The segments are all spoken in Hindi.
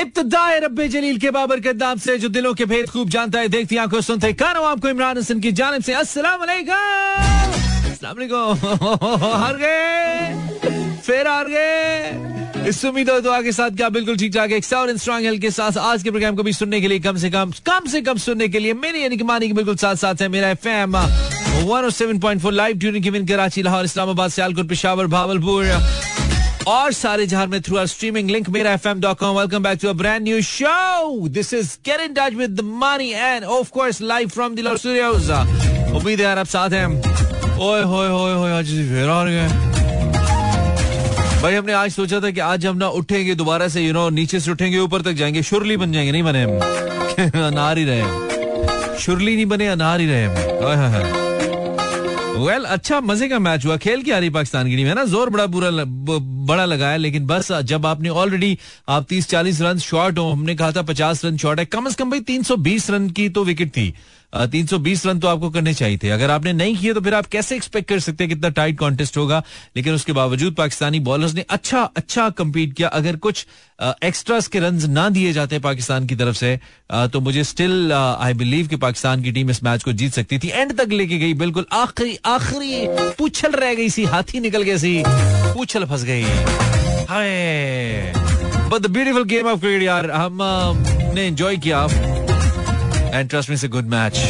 इब्तदाए रब्बे जलील के बाबर के दाम से, जो दिलों के भेद खूब जानता है, देखती आँखों सुनते कानों आपको इमरान हसन की जानब से। अस्सलाम हार गए। फिर हार गए। इस उम्मीद और दुआ के साथ क्या बिल्कुल ठीक ठाक एक साउंड स्ट्रॉन्ग हेल्थ के साथ आज के प्रोग्राम को भी सुनने के लिए, कम से कम कम से कम सुनने के लिए मेरी, यानी कि मानी के बिल्कुल साथ साथ है Mera FM 107.4 live tuning Karachi, Lahore, Islamabad, Sialkot, Peshawar, Bahawalpur. और सारे जहाँ में through our streaming link Mera F M dot com welcome back to a brand new show this is get in touch with the money and of course live from Dil studios उम्मीद है यार आप साथ हैं। ओए, होए होए होए, आज फिर आ गए। भाई, हमने आज सोचा था कि आज हम ना उठेंगे दोबारा से यू नो नीचे से उठेंगे, ऊपर तक जाएँगे। शुरली बन जाएँगे, नहीं बने हम। अनार ही रहे। शुरली नहीं बने, अनार ही रहे हम। वेल अच्छा मज़े का मैच हुआ। खेल की आ रही पाकिस्तान की टीम है ना? ज़ोर बड़ा बुरा बड़ा लगाया लेकिन बस जब आपने ऑलरेडी आप तीस चालीस रन शॉर्ट हो, हमने कहा था पचास रन शॉर्ट है, कम अज कम भाई तीन सौ बीस रन की तो विकेट थी। तीन सौ बीस रन तो आपको करने चाहिए थे। अगर आपने नहीं किए तो फिर आप कैसे एक्सपेक्ट कर सकते हैं कितना टाइट कॉन्टेस्ट होगा? लेकिन उसके बावजूद पाकिस्तानी बॉलर्स ने अच्छा अच्छा कंपीट किया। अगर कुछ एक्स्ट्रास के रन ना दिए जाते पाकिस्तान की तरफ़ से तो मुझे स्टिल आई बिलीव कि पाकिस्तान की टीम इस मैच को जीत सकती थी। एंड तक लेके गई, बिल्कुल आखिरी आखिरी पूछल रह गई सी, हाथी निकल गया सी, पूछल फंस गई। Hi! But the beautiful game of cricket यार। हम ने एंजॉय किया। And trust me good match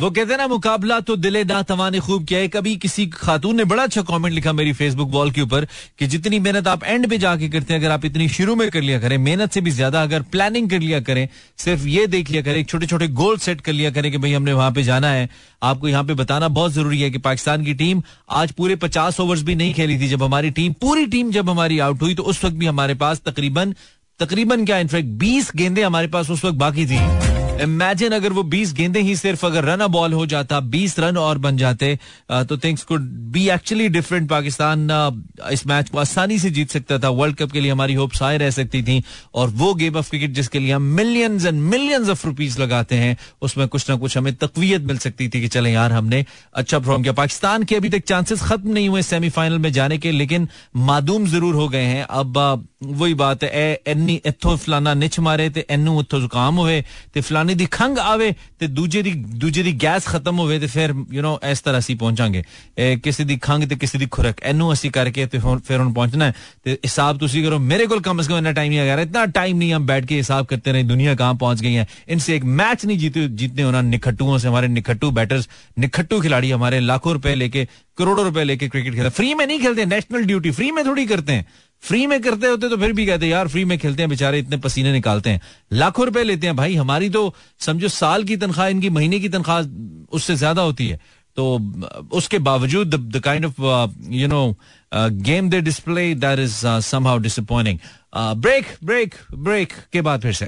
वो कहते हैं ना, मुकाबला तो दिले दा तवा ने खूब किया है। कभी किसी खातून ने बड़ा अच्छा कमेंट लिखा मेरी फेसबुक वॉल के ऊपर कि जितनी मेहनत आप एंड पे जाके करते हैं, अगर आप इतनी शुरू में कर लिया करें, मेहनत से भी ज़्यादा अगर प्लानिंग कर लिया करें, सिर्फ़ ये देख लिया करें छोटे छोटे गोल सेट कर लिया करें कि भाई हमने वहाँ पे जाना है। आपको यहाँ पे बताना बहुत ज़रूरी है कि पाकिस्तान की टीम आज पूरे पचास ओवर्स भी नहीं खेली थी। जब हमारी टीम पूरी टीम जब हमारी आउट हुई तो उस वक्त भी हमारे पास तकरीबन तकरीबन क्या इनफैक्ट बीस गेंदे हमारे पास उस वक्त बाकी थी। इमेजिन अगर वो 20 गेंदे ही सिर्फ़ अगर रन बॉल हो जाता 20 रन और बन जाते तो things could be actually different Pakistan इस मैच को आसानी से जीत सकता था। वर्ल्ड कप के लिए हमारी होप्स हाई रह सकती थी और वो गेम ऑफ़ क्रिकेट जिसके लिए हम millions and millions of rupees लगाते हैं, उसमें कुछ ना कुछ हमें तकवीत मिल सकती थी कि चले यार हमने अच्छा परफॉर्म किया। पाकिस्तान के अभी तक चांसेस खत्म नहीं हुए सेमीफाइनल में जाने के, लेकिन मादूम ज़रूर हो गए हैं। अब वही बात है इथो फलाना निच मारे, ते एनू उथो जुकाम हुए, ते फलानी दी खंग आवे ते दूजे दी दूजे दी गैस खत्म होवे ते फिर यू नो इस तरह ਅਸੀਂ ਪਹੁੰਚਾਂਗੇ ਕਿਸੇ ਦੀ ਖੰਗ ਤੇ ਕਿਸੇ ਦੀ ਖੁਰਕ ਇਹਨੂੰ ਅਸੀਂ ਕਰਕੇ ਤੇ ਫਿਰ ਹੁਣ पहुंचना है ਤੇ हिसाब ਤੁਸੀਂ करो मेरे को कम से कम इतना टाइम नहीं आ इतना टाइम नहीं हम बैठ के हिसाब करते रहे दुनिया कहाँ पहुंच गई है इनसे एक मैच नहीं जीते जीतने होना निखट्टुओं से हमारे निखट्टू बैटर्स निखट्टू खिलाड़ी हमारे लाखों रुपए लेके करोड़ों रुपए लेके क्रिकेट खेलते फ्री में नहीं खेलते नेशनल ड्यूटी फ्री में थोड़ी करते हैं फ्री में करते होते तो फिर भी कहते यार फ्री में खेलते हैं बेचारे इतने पसीने निकालते हैं। लाखों रुपए लेते हैं। भाई हमारी तो समझो साल की तनख्वाह इनकी महीने की तनख्वाह उससे ज़्यादा होती है। तो उसके बावजूद the kind of you know game they display that is somehow disappointing break break break के बाद फिर से।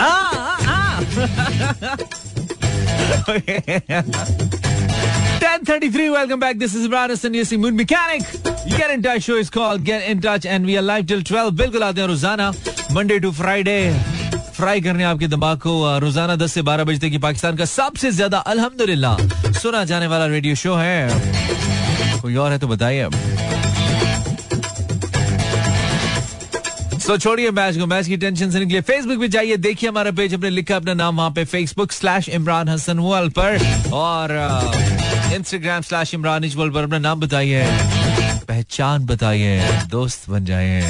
आ, आ, आ. 1033 welcome back this is Imran Hassan you're moon mechanic you get in touch show is called get in touch and we are live till 12 बिल्कुल आते हैं रोज़ाना मंडे टू फ्राइडे फ्राई करने आपके दिमाग को रोज़ाना 10 से 12 बजे तक की पाकिस्तान का सबसे ज़्यादा अल्हम्दुलिल्लाह सुना जाने वाला रेडियो शो है कोई और है तो बताइए सो छोड़िए मैच को मैच की टेंशन से निकलिए। फेसबुक पे जाइए देखिए हमारा पेज अपने लिखा अपना नाम वहाँ पे। Facebook slash Imran Hasan world पर। और इंस्टाग्राम स्लैश इमरान इजवल पर अपना नाम बताइए। पहचान बताइए दोस्त बन जाइए।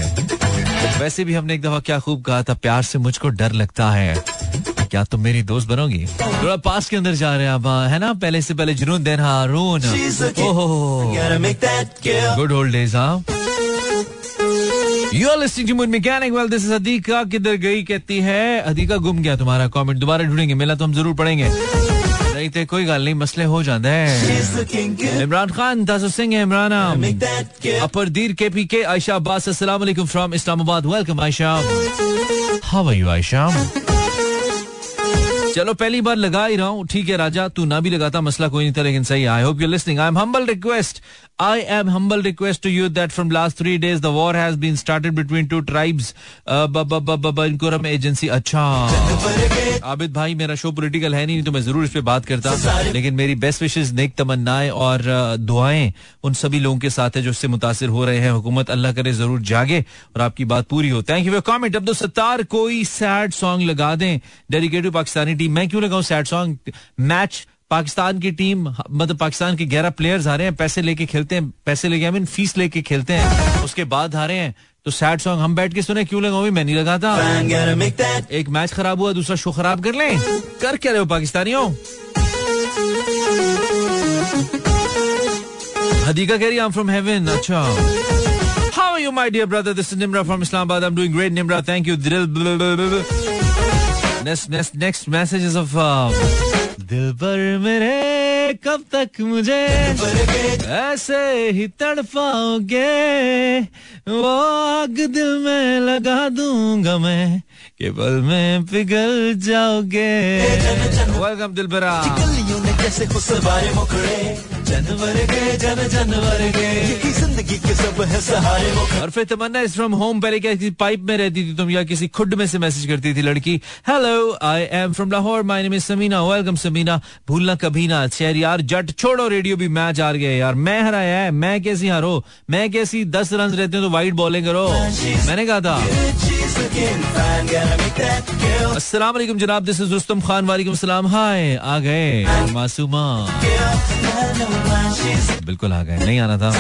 वैसे भी हमने एक दफ़ा क्या खूब कहा था प्यार से मुझको डर लगता है। क्या तुम मेरी दोस्त बनोगी? थोड़ा पास के अंदर जा रहे हैं अब है ना? पहले से पहले Junoon then Haroon. Good old days हाँ। You are listening to mood mechanic well this is Hadiqa किधर गई कहती है अदीका गुम गया तुम्हारा कमेंट दोबारा ढूंढेंगे। मिला तो हम ज़रूर पढ़ेंगे। नहीं थे कोई गल नहीं, मसले हो जाते हैं। इमरान खान, दासु सिंह इमरान अपर दीर के पी के आयशा अब्बास, अस्सलाम वालेकुम from Islamabad. Welcome Ayesha. How are you Ayesha? चलो पहली बार लगा ही रहा हूँ ठीक है राजा तू ना भी लगाता मसला कोई नहीं था लेकिन सही I hope you listening I am humble request am humble request to you that from last three days the war has been started between two tribes. Uh, Kuram agency. अच्छा आबिद भाई, मेरा शो पॉलिटिकल है नहीं तो मैं ज़रूर इस पे बात करता। लेकिन मेरी बेस्ट विशेष नेक तमन्नाएँ और दुआएँ उन सभी लोगों के साथ है जो इससे मुतासर हो रहे हैं। हुकूमत अल्लाह करे, ज़रूर जागे और आपकी बात पूरी हो। Thank you comment Abdul Sattar कोई सैड सॉन्ग लगा दें। डेडिकेटेड पाकिस्तानी टीम मैं क्यों लगाऊँ सैड सॉन्ग मैच पाकिस्तान की टीम मतलब पाकिस्तान के ग्यारह प्लेयर्स आ रहे हैं, पैसे लेके खेलते हैं, पैसे लेके आई मीन फ़ीस लेके खेलते हैं, उसके बाद आ रहे हैं। तो सैड सॉन्ग हम बैठ के सुने क्यों लगाओ मैं नहीं लगाता एक मैच खराब हुआ दूसरा शो खराब कर ले कर क्या रहे हो पाकिस्तानियों हदीका कह रही आई एम फ्रॉम हेवन अच्छा How are you, my dear brother? This is Nimra from Islamabad. I'm doing great, Nimra. Thank you. Next, next, next message is of uh, दिल पर मेरे कब तक मुझे ऐसे ही तड़पाओगे? वो आग दिल में लगा दूँगा मैं केवल में पिघल जाओगे। वेलकम दिल बरा जानवर के, जन जानवर के। ज़िंदगी के सब है सहारे और फिर तमन्ना इज़ फ्रॉम होम पहले क्या किसी पाइप में रहती थी तुम या किसी खुड में से मैसेज करती थी लड़की। Hello I am from Lahore my name is Samina welcome Samina भूलना कभी ना शेर यार जट, छोड़ो रेडियो भी मैच हार गए यार। मैं हराया है, मैं कैसी हारो? मैं कैसी दस रन रहते हो तो वाइट बॉलिंग करो। मैंने कहा था। वालेकुम जनाब दिस इज़ रुस्तम खान। वालेकुम सलाम। हाय आ गए। मासूमा। बिल्कुल आ गए, नहीं आना था।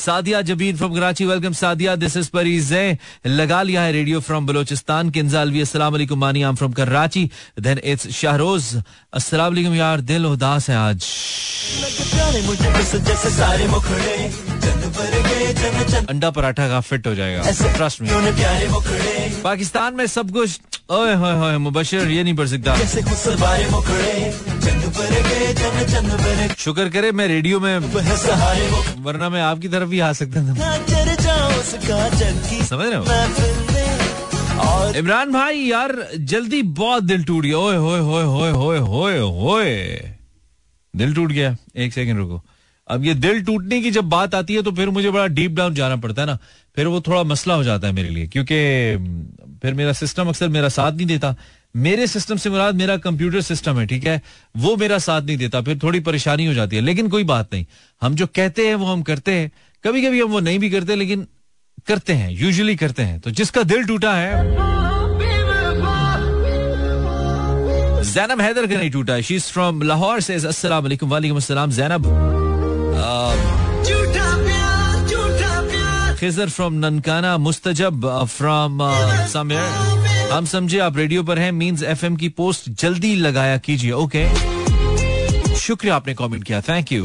Sadia Jabeen from Karachi welcome Sadia this is Pareez लगा लिया है रेडियो फ्रॉम बलोचिस्तान किंजालवी अस्सलाम वालेकुम, Mani I from Karachi then it's Shahroz अस्सलाम वालेकुम यार, दिल उदास है आज। अंडा पराठा का फिट हो जाएगा। ट्रस्ट में पाकिस्तान में सब कुछ, ओए होए होए, मुबशर, ये नहीं पढ़ सकता। शुक्र करे मैं रेडियो में, वरना मैं आपकी तरफ़ भी आ सकता था। समझ रहे हो? इमरान भाई, यार, जल्दी बहुत दिल टूट गया। ओए होए होए होए होए होए होए। दिल टूट गया। एक सेकंड रुको। अब ये दिल टूटने की जब बात आती है तो फिर मुझे बड़ा डीप डाउन जाना पड़ता है ना। फिर वो थोड़ा मसला हो जाता है मेरे लिए, क्योंकि फिर मेरा सिस्टम अक्सर मेरा साथ नहीं देता। मेरे सिस्टम से मुराद मेरा कंप्यूटर सिस्टम है, ठीक है? वो मेरा साथ नहीं देता, फिर थोड़ी परेशानी हो जाती है। लेकिन कोई बात नहीं, हम जो कहते हैं, वो हम करते हैं। कभी कभी हम वो नहीं भी करते, लेकिन करते हैं यूजुअली करते हैं। तो जिसका दिल टूटा है जैनब हैदर का नहीं टूटा। शी इज़ फ्रॉम लाहौर से वालेकुम अस्सलाम जैनब खिजर फ्रॉम ननकाना मुस्तजब फ्रॉम हम समझे, आप रेडियो पर हैं मींस एफएम की पोस्ट जल्दी लगाया कीजिए ओके शुक्रिया, आपने कमेंट किया thank you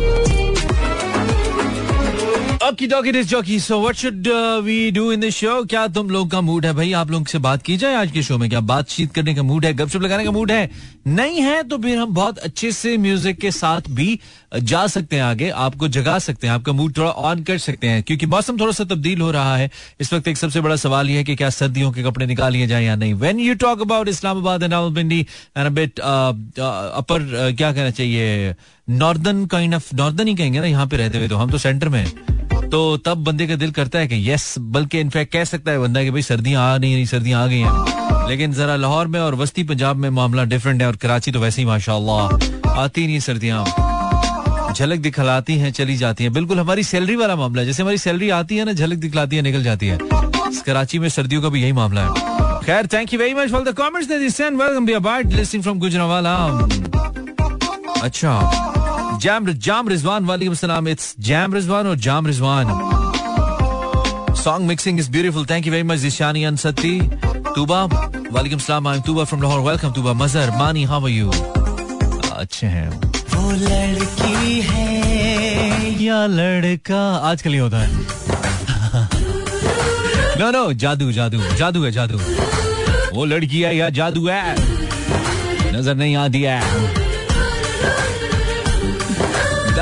okay dokey this jockey so what should we do in this show क्या तुम लोग का मूड है भाई? आप लोगों से बात की जाए आज के शो में। क्या बातचीत करने का मूड है? गपशप लगाने का मूड है? नहीं है तो फिर हम बहुत अच्छे से म्यूज़िक के साथ भी जा सकते हैं आगे। आपको जगा सकते हैं। आपका मूड थोड़ा ऑन कर सकते हैं। क्योंकि मौसम थोड़ा सा तब्दील हो रहा है। इस वक्त एक सबसे बड़ा सवाल यह है कि क्या सर्दियों के कपड़े निकाल लिए जाए या नहीं? When you talk about Islamabad and Rawalpindi and bit upper क्या कहना चाहिए? नॉर्दर्न काइंड ऑफ़ नॉर्दर्न ही कहेंगे ना, यहाँ पे रहते हुए तो। हम तो सेंटर में तो तब बंदे का दिल करता है कि यस बल्कि इनफैक्ट कह सकता है बंदा कि भाई सर्दियाँ आ नहीं रही, सर्दियाँ आ गई हैं। लेकिन जरा लाहौर में और वस्ती पंजाब में मामला डिफरेंट है और कराची तो वैसे ही माशाल्लाह आती नहीं सर्दियाँ। झलक दिखलाती हैं, चली जाती हैं। बिल्कुल हमारी सैलरी वाला मामला है। जैसे हमारी सैलरी आती है ना, झलक दिखलाती है, निकल जाती है। कराची में सर्दियों का भी यही मामला है। खैर thank you very much for the comments that you send welcome be about listening from Gujranwala अच्छा। जैम जाम रिजवान वालेकुम सलाम इट्स जैम रिजवान और जाम Rizwan song mixing is beautiful thank you very much जिशानी अनसती तूबा वालेकुम सलाम I am Tooba from Lahore welcome Tooba Mazhar Mani how are you अच्छे हैं वो लड़की है या लड़का? आजकल ही होता है। नो नो जादू जादू जादू है जादू। वो लड़की है या जादू है? नज़र नहीं आती है।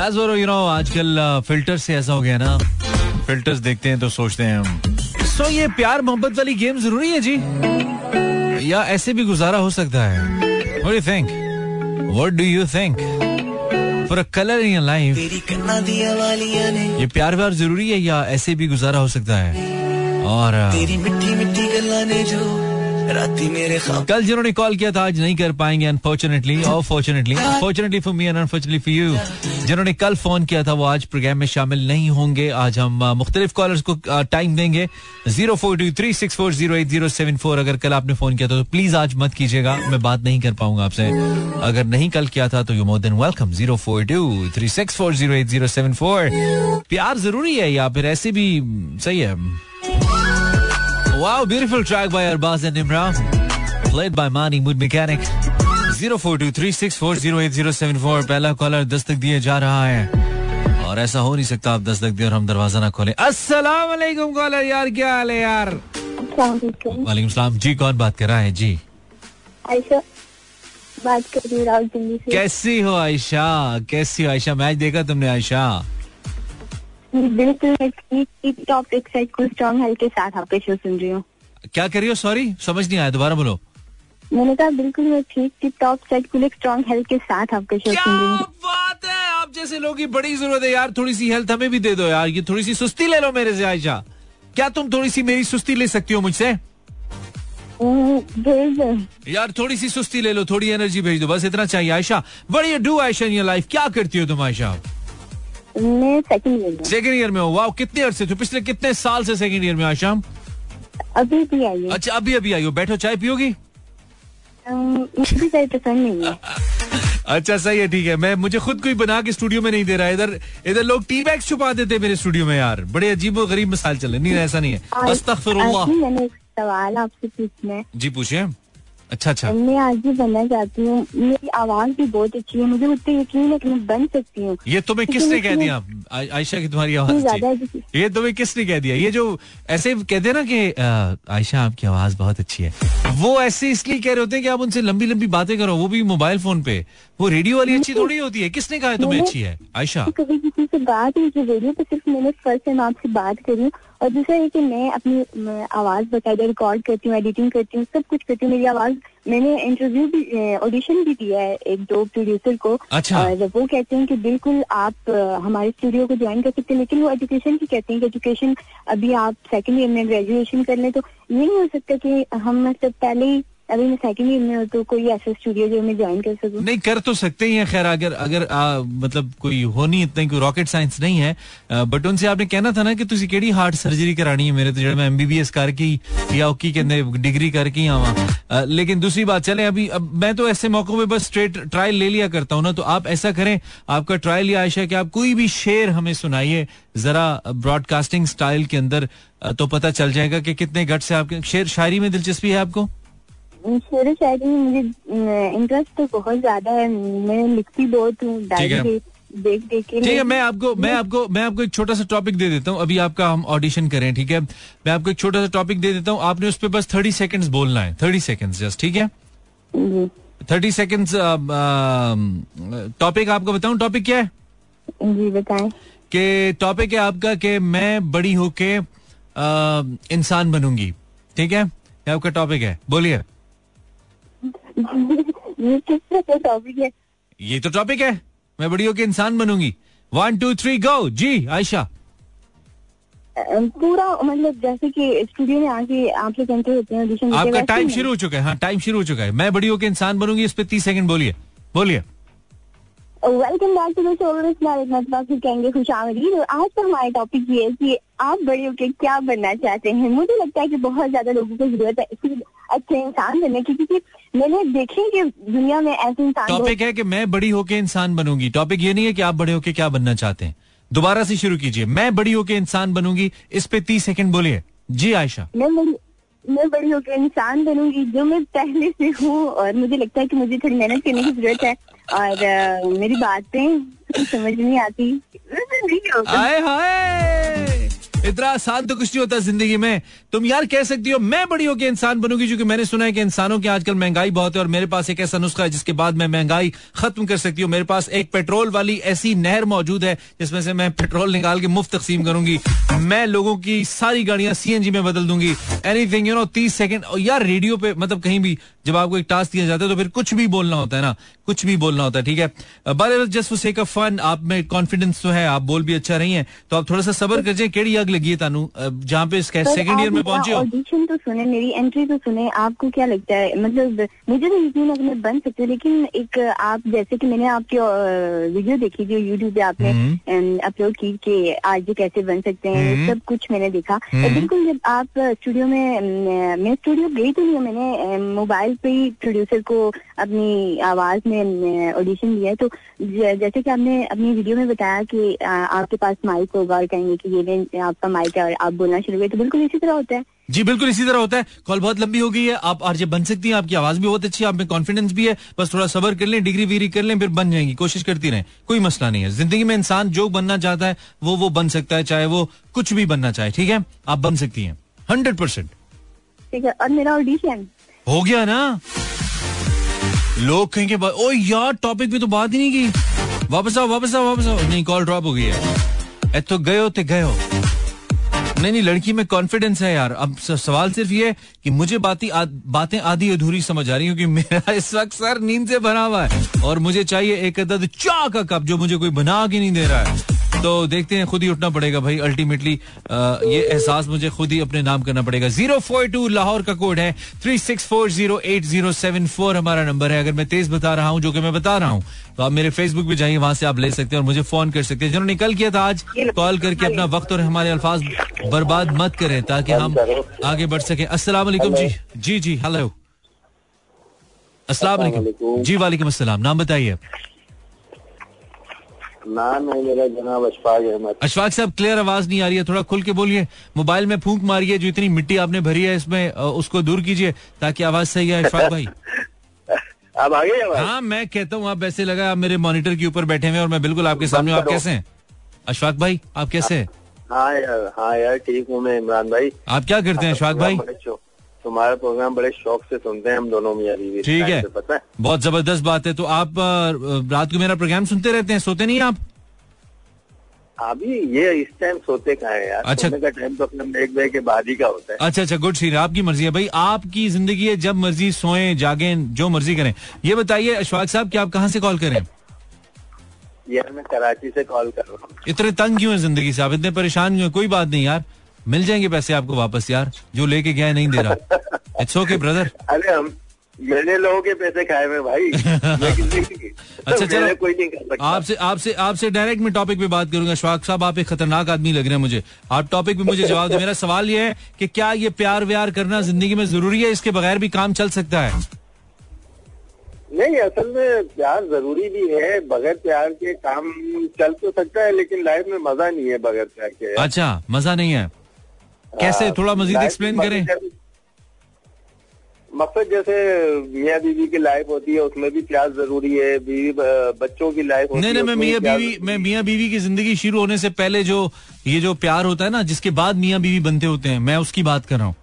That's what, you know, आजकल फ़िल्टर से ऐसा हो गया ना फिल्टर्स देखते हैं तो सोचते हैं हम। सो ये प्यार मोहब्बत वाली गेम ज़रूरी है जी? या ऐसे भी गुजारा हो सकता है? What do you think? What do you think? For a color in your life, ये प्यार व्यार ज़रूरी है या ऐसे भी गुजारा हो सकता है? और तेरी मिट्टी मिट्टी गल्ला ने जो कल जिन्होंने कॉल किया था, आज नहीं कर पाएँगे अनफॉर्चुनेटली और fortunately for me and unfortunately for you जिन्होंने कल फ़ोन किया था, वो आज प्रोग्राम में शामिल नहीं होंगे। आज हम मुख्तलिफ़ कॉलर्स को टाइम देंगे। Zero four two three six four zero eight zero seven four अगर कल आपने फ़ोन किया था तो प्लीज़ आज मत कीजिएगा। मैं बात नहीं कर पाऊँगा आपसे। अगर नहीं कल किया था तो you more then welcome zero four two three six four zero eight zero seven four प्यार ज़रूरी है, या फिर ऐसे भी, सही है। Wow, beautiful track by Arbaz and Imran. Played by Mani Mood Mechanic. 0423640807 पहला कॉलर दस्तक दिए जा रहा है और ऐसा हो नहीं सकता आप दस्तक दिए और हम दरवाज़ा ना खोले अस्सलाम वालेकुम कॉलर यार क्या हाल है यार वालेकुम सलाम जी कौन बात कर रहा है जी आयशा बात कर रही हूँ कैसी हो आयशा कैसी हो आयशा मैच देखा तुमने आयशा बिल्कुल टॉप एक को स्ट्रॉन्ग हेल्थ के साथ आपके शो सुन रही हूँ। क्या कर रही हो? सॉरी समझ नहीं आया दोबारा बोलो। मैंने कहा बिल्कुल मैं ठीक tip top set cool strong health के साथ आपके शो सुन रही हूँ। बात है! आप जैसे लोगों की बड़ी ज़रूरत है यार थोड़ी सी हेल्थ हमें भी दे दो यार ये थोड़ी सी सुस्ती ले लो मेरे से आयशा क्या तुम थोड़ी सी मेरी सुस्ती ले सकती हो मुझसे? यार थोड़ी सी सुस्ती ले लो थोड़ी एनर्जी भेज दो बस इतना चाहिए Ayesha. What you do Ayesha in your life क्या करती हो तुम आयशा? मैं सेकंड ईयर में। सेकंड ईयर में हो। वाह कितने अरसे थे? पिछले कितने साल से सेकंड ईयर में आशा अभी भी आई अच्छा अभी अभी आई हो। बैठो चाय पियोगी? मुझे चाय पसंद नहीं है। अच्छा सही है ठीक है। मैं मुझे खुद कोई बना के स्टूडियो में नहीं दे रहा। इधर इधर लोग टी बैग छुपा देते मेरे स्टूडियो में यार। बड़े अजीब और गरीब मिसाल चले नहीं ऐसा नहीं है। सवाल आपसे पूछना है। जी पूछिए। अच्छा अच्छा। मैं आज भी बनना चाहती हूँ। मेरी आवाज़ भी बहुत अच्छी है। मुझे उतने यकीन है कि मैं बन सकती हूँ। ये तुम्हें किसने कह दिया? आयशा की तुम्हारी आवाज़ अच्छी ये तुम्हें किसने कह दिया? ये जो ऐसे कहते हैं ना कि आयशा आपकी आवाज़ बहुत अच्छी है। वो ऐसे इसलिए कह रहे होते हैं कि आप उनसे लंबी लंबी बातें करो। वो भी मोबाइल फ़ोन पे। वो रेडियो वाली अच्छी थोड़ी होती है। किसने कहा है तुम्हें अच्छी है? आयशा। कभी किसी से बात हुई रेडियो पे सिर्फ़ मैंने फ़र्स्ट टाइम आपसे बात करी। और दूसरा ये कि मैं अपनी आवाज़ बकायदा रिकॉर्ड करती हूँ एडिटिंग करती हूँ सब कुछ करती हूँ। मेरी आवाज़ मैंने इंटरव्यू भी ऑडिशन भी दिया है एक दो प्रोड्यूसर को। अच्छा। और वो कहते हैं कि बिल्कुल आप हमारे स्टूडियो को ज्वाइन कर सकते हैं लेकिन वो एजुकेशन की कहते हैं कि एजुकेशन अभी आप सेकेंड ईयर में ग्रेजुएशन कर लें तो ये नहीं हो सकता कि हम मतलब पहले ही अभी मैं सेकंड ईयर में हूँ तो कोई ऐसा स्टूडियो जो मैं ज्वाइन कर सकूँ? नहीं कर तो सकते ही हैं खैर अगर अगर आ, मतलब कोई हो नहीं इतना कोई रॉकेट साइंस नहीं है बट उनसे आपने कहना था ना कि तुम केड़ी हार्ट सर्जरी करानी है मेरे तो जब मैं एमबीबीएस करके या ओकी के अंदर डिग्री करके ही आवा। लेकिन दूसरी बात चले अभी अब मैं तो ऐसे मौकों में बस स्ट्रेट ट्रायल ले लिया करता हूँ ना तो आप ऐसा करें आपका ट्रायल ये आयशा कि आप कोई भी शेर हमें सुनाइए जरा ब्रॉडकास्टिंग स्टाइल के अंदर तो पता चल जाएगा कि कितने घट से आपके शेर शायरी में दिलचस्पी है आपको? शेर शायरी में मुझे इंटरेस्ट तो बहुत ज़्यादा है। मैं लिखती बहुत हूँ देख देख के ठीक है मैं आपको मैं आपको मैं आपको एक छोटा सा टॉपिक दे देता हूँ। अभी आपका हम ऑडिशन करें ठीक है? मैं आपको एक छोटा सा टॉपिक दे देता हूँ। आपने उस पर बस थर्टी सेकेंड्स बोलना है। थर्टी सेकेंड्स जस्ट ठीक है? थर्टी सेकेंड्स टॉपिक आपको बताऊँ? टॉपिक क्या है? जी बताएँ। कि टॉपिक है आपका कि मैं बड़ी होके इंसान बनूँगी। ठीक है? ये आपका टॉपिक है। बोलिए। ये किस टॉपिक है? ये तो टॉपिक है। मैं बड़ी होकर इंसान बनूँगी। One two three go ji Ayesha. पूरा मतलब जैसे कि स्टूडियो में आके आप लोग एंटर होते हैं आपका टाइम शुरू हो चुका है। हाँ टाइम शुरू हो चुका है। मैं बड़ी होकर इंसान बनूँगी इस पे तीस सेकंड बोलिए। बोलिए। Welcome back to the show कहेंगे खुश आमदीद। आज तो हमारा टॉपिक ये है कि आप बड़े होकर क्या बनना चाहते हैं। मुझे लगता है कि बहुत ज़्यादा लोगों को ज़रूरत है अच्छे इंसान बनने की क्योंकि मैंने देखे कि दुनिया में ऐसे इंसान टॉपिक है कि मैं बड़ी होके इंसान बनूँगी। टॉपिक ये नहीं है कि आप बड़े होके क्या बनना चाहते हैं। दोबारा से शुरू कीजिए। मैं बड़ी होके इंसान बनूँगी। इस पे तीस सेकंड बोलिए। जी आयशा। मैं मैं बड़ी होकर इंसान बनूँगी जो मैं पहले से हूँ और मुझे लगता है कि मुझे थोड़ी मेहनत करने की ज़रूरत है। और मेरी बातें समझ नहीं आती। नहीं हाय हाय! इतना आसान तो कुछ नहीं होता ज़िंदगी में। तुम यार कह सकती हो, मैं बड़ी होकर इंसान बनूँगी, क्योंकि मैंने सुना है कि इंसानों की आजकल महँगाई बहुत है और मेरे पास एक ऐसा नुस्खा है जिसके बाद मैं महँगाई खत्म कर सकती हूँ। मेरे पास एक पेट्रोल वाली ऐसी नहर मौजूद है जिसमें से मैं पेट्रोल निकाल के मुफ़्त तकसीम करूँगी। मैं लोगों की सारी गाड़ियाँ सीएनजी में बदल दूँगी। एनीथिंग यू नो तीस सेकंड यार रेडियो पे मतलब कहीं भी जब आपको एक टास्क दिया जाता है तो फिर कुछ भी बोलना होता है ना। कुछ भी बोलना होता है, ठीक है? But just for sake of fun आप में कॉन्फिडेंस तो है, आप बोल भी अच्छा रही है। तो आप थोड़ा सा सबर कर जाए केड़ी अगली लगी है तानू जहाँ पे सेकंड ईयर में पहुँचे हो ऑडिशन तो सुने मेरी एंट्री तो सुने आपको क्या लगता है मतलब मुझे तो यकीन है मैं बन सकती हूँ लेकिन एक आप जैसे कि मैंने आपकी वीडियो देखी जो यूट्यूब पे आपने हम्म। अपलोड की कि आज कैसे बन सकते हैं हम्म। सब कुछ मैंने देखा हम्म। बिल्कुल जब आप स्टूडियो में मैं स्टूडियो गई तो नहीं हूँ, मैंने मोबाइल पे ही प्रोड्यूसर को अपनी आवाज़ में ऑडिशन दिया है। तो जैसे कि आपने अपनी वीडियो में बताया कि आपके पास माइक होगा और कहेंगे कि ये ले आपका माइक है और आप बोलना शुरू हुए तो बिल्कुल इसी तरह होता है। जी बिल्कुल इसी तरह होता है। कॉल बहुत लंबी हो गई है। आप आरजे बन सकती हैं आपकी आवाज़ भी बहुत अच्छी है आप में कॉन्फिडेंस भी है। बस थोड़ा सबर कर लें डिग्री वीरी कर लें फिर बन जाएँगी। कोशिश करती रहें। कोई मसला नहीं है। ज़िंदगी में इंसान जो बनना चाहता है वो वो बन सकता है चाहे वो कुछ भी बनना चाहे। ठीक है? आप बन सकती हैं। हंड्रेड परसेंट ठीक है और मेरा ऑडिशन हो गया ना? लोग कहेंगे "बा- ओ यार टॉपिक पे तो बात ही नहीं की। वापस आओ वापस आओ वापस आओ। नहीं कॉल ड्रॉप हो गई है। ए तो हो ते हो। नहीं नहीं, लड़की में कॉन्फिडेंस है यार। अब सवाल सिर्फ़ ये कि मुझे बाती बातें आधी अधूरी समझ आ रही हैं, क्योंकि मेरा इस वक्त सर नींद से भरा हुआ है। और मुझे चाहिए एक अदद चा का कप, जो मुझे कोई बना के नहीं दे रहा है। तो देखते हैं खुद ही उठना पड़ेगा भाई अल्टीमेटली ये एहसास मुझे खुद ही अपने नाम करना पड़ेगा। ज़ीरो फोर टू लाहौर का कोड है three six four zero eight zero seven four हमारा नंबर है। अगर मैं तेज बता रहा हूँ जो कि मैं बता रहा हूँ तो आप मेरे फेसबुक पे जाइए वहाँ से आप ले सकते हैं और मुझे फ़ोन कर सकते हैं। जिन्होंने कल किया था आज कॉल करके अपना वक्त और हमारे अल्फाज बर्बाद मत करें ताकि हम आगे बढ़ सके। अस्सलाम वालेकुम जी। जी जी हेलो अस्सलाम वालेकुम। जी वालेकुम अस्सलाम। नाम बताइए नाम है मेरा जनाब अशफाक अहमद। अशफाक साहब क्लियर आवाज़ नहीं आ रही है थोड़ा खुल के बोलिए। मोबाइल में फूंक मारिए जो इतनी मिट्टी आपने भरी है इसमें उसको दूर कीजिए ताकि आवाज़ सही आए अशफाक भाई। आप आ आवाज़ हाँ मैं कहता हूँ आप ऐसे लगा आप मेरे मॉनिटर के ऊपर बैठे हुए और मैं बिल्कुल आपके सामने आप कैसे हैं? अशफाक भाई आप कैसे हैं? हाँ यार हाँ यार ठीक हूँ मैं इमरान भाई। आप क्या करते हैं अशफाक भाई? तुम्हारा प्रोग्राम बड़े शौक से सुनते हैं हम दोनों मियाँ बीवी ठीक है। पता है? बहुत ज़बरदस्त बात है। तो आप रात को मेरा प्रोग्राम सुनते रहते हैं? सोते नहीं आप? अभी ये इस टाइम सोते कहाँ है यार? अच्छा। सोने का टाइम तो अपने एक बजे के बाद ही का होता है। अच्छा अच्छा गुड सीन आपकी मर्ज़ी है। भाई आपकी ज़िंदगी है जब मर्ज़ी सोएँ जागें जो मर्ज़ी करें। ये बताइए अशफाक साहब कि आप कहाँ से कॉल करें? यार मैं कराची से कॉल कर रहा हूँ। इतने तंग क्यों है ज़िंदगी से? आप इतने परेशान क्यों कोई बात नहीं यार। मिल जाएँगे पैसे आपको वापस यार जो लेके गया है नहीं दे रहा। इट्स ओके ब्रदर अरे हम मैंने लोगों के पैसे खाए में भाई अच्छा चलो। कोई नहीं कर सकता। आपसे आपसे आपसे डायरेक्ट मैं टॉपिक पे बात करूँगा। शवाक साहब आप एक खतरनाक आदमी लग रहे हैं मुझे। आप टॉपिक पे मुझे जवाब दे। मेरा सवाल ये है कि क्या ये प्यार व्यार करना ज़िंदगी में ज़रूरी है? इसके बगैर भी काम चल सकता है। नहीं असल में प्यार ज़रूरी भी है। बगैर प्यार के काम चल तो सकता है लेकिन लाइफ में मज़ा नहीं है बगैर प्यार के। अच्छा मज़ा नहीं है। कैसे हाँ, थोड़ा मजीद एक्सप्लेन करें? मकसद- जैसे मियाँ बीवी की लाइफ होती है उसमें भी प्यार ज़रूरी है बीवी बच्चों की लाइफ होती नहीं है नहीं मैं मियाँ बीवी मैं मियाँ बीवी की ज़िंदगी शुरू होने से पहले जो ये जो प्यार होता है ना जिसके बाद मियाँ बीवी बनते होते हैं मैं उसकी बात कर रहा हूँ।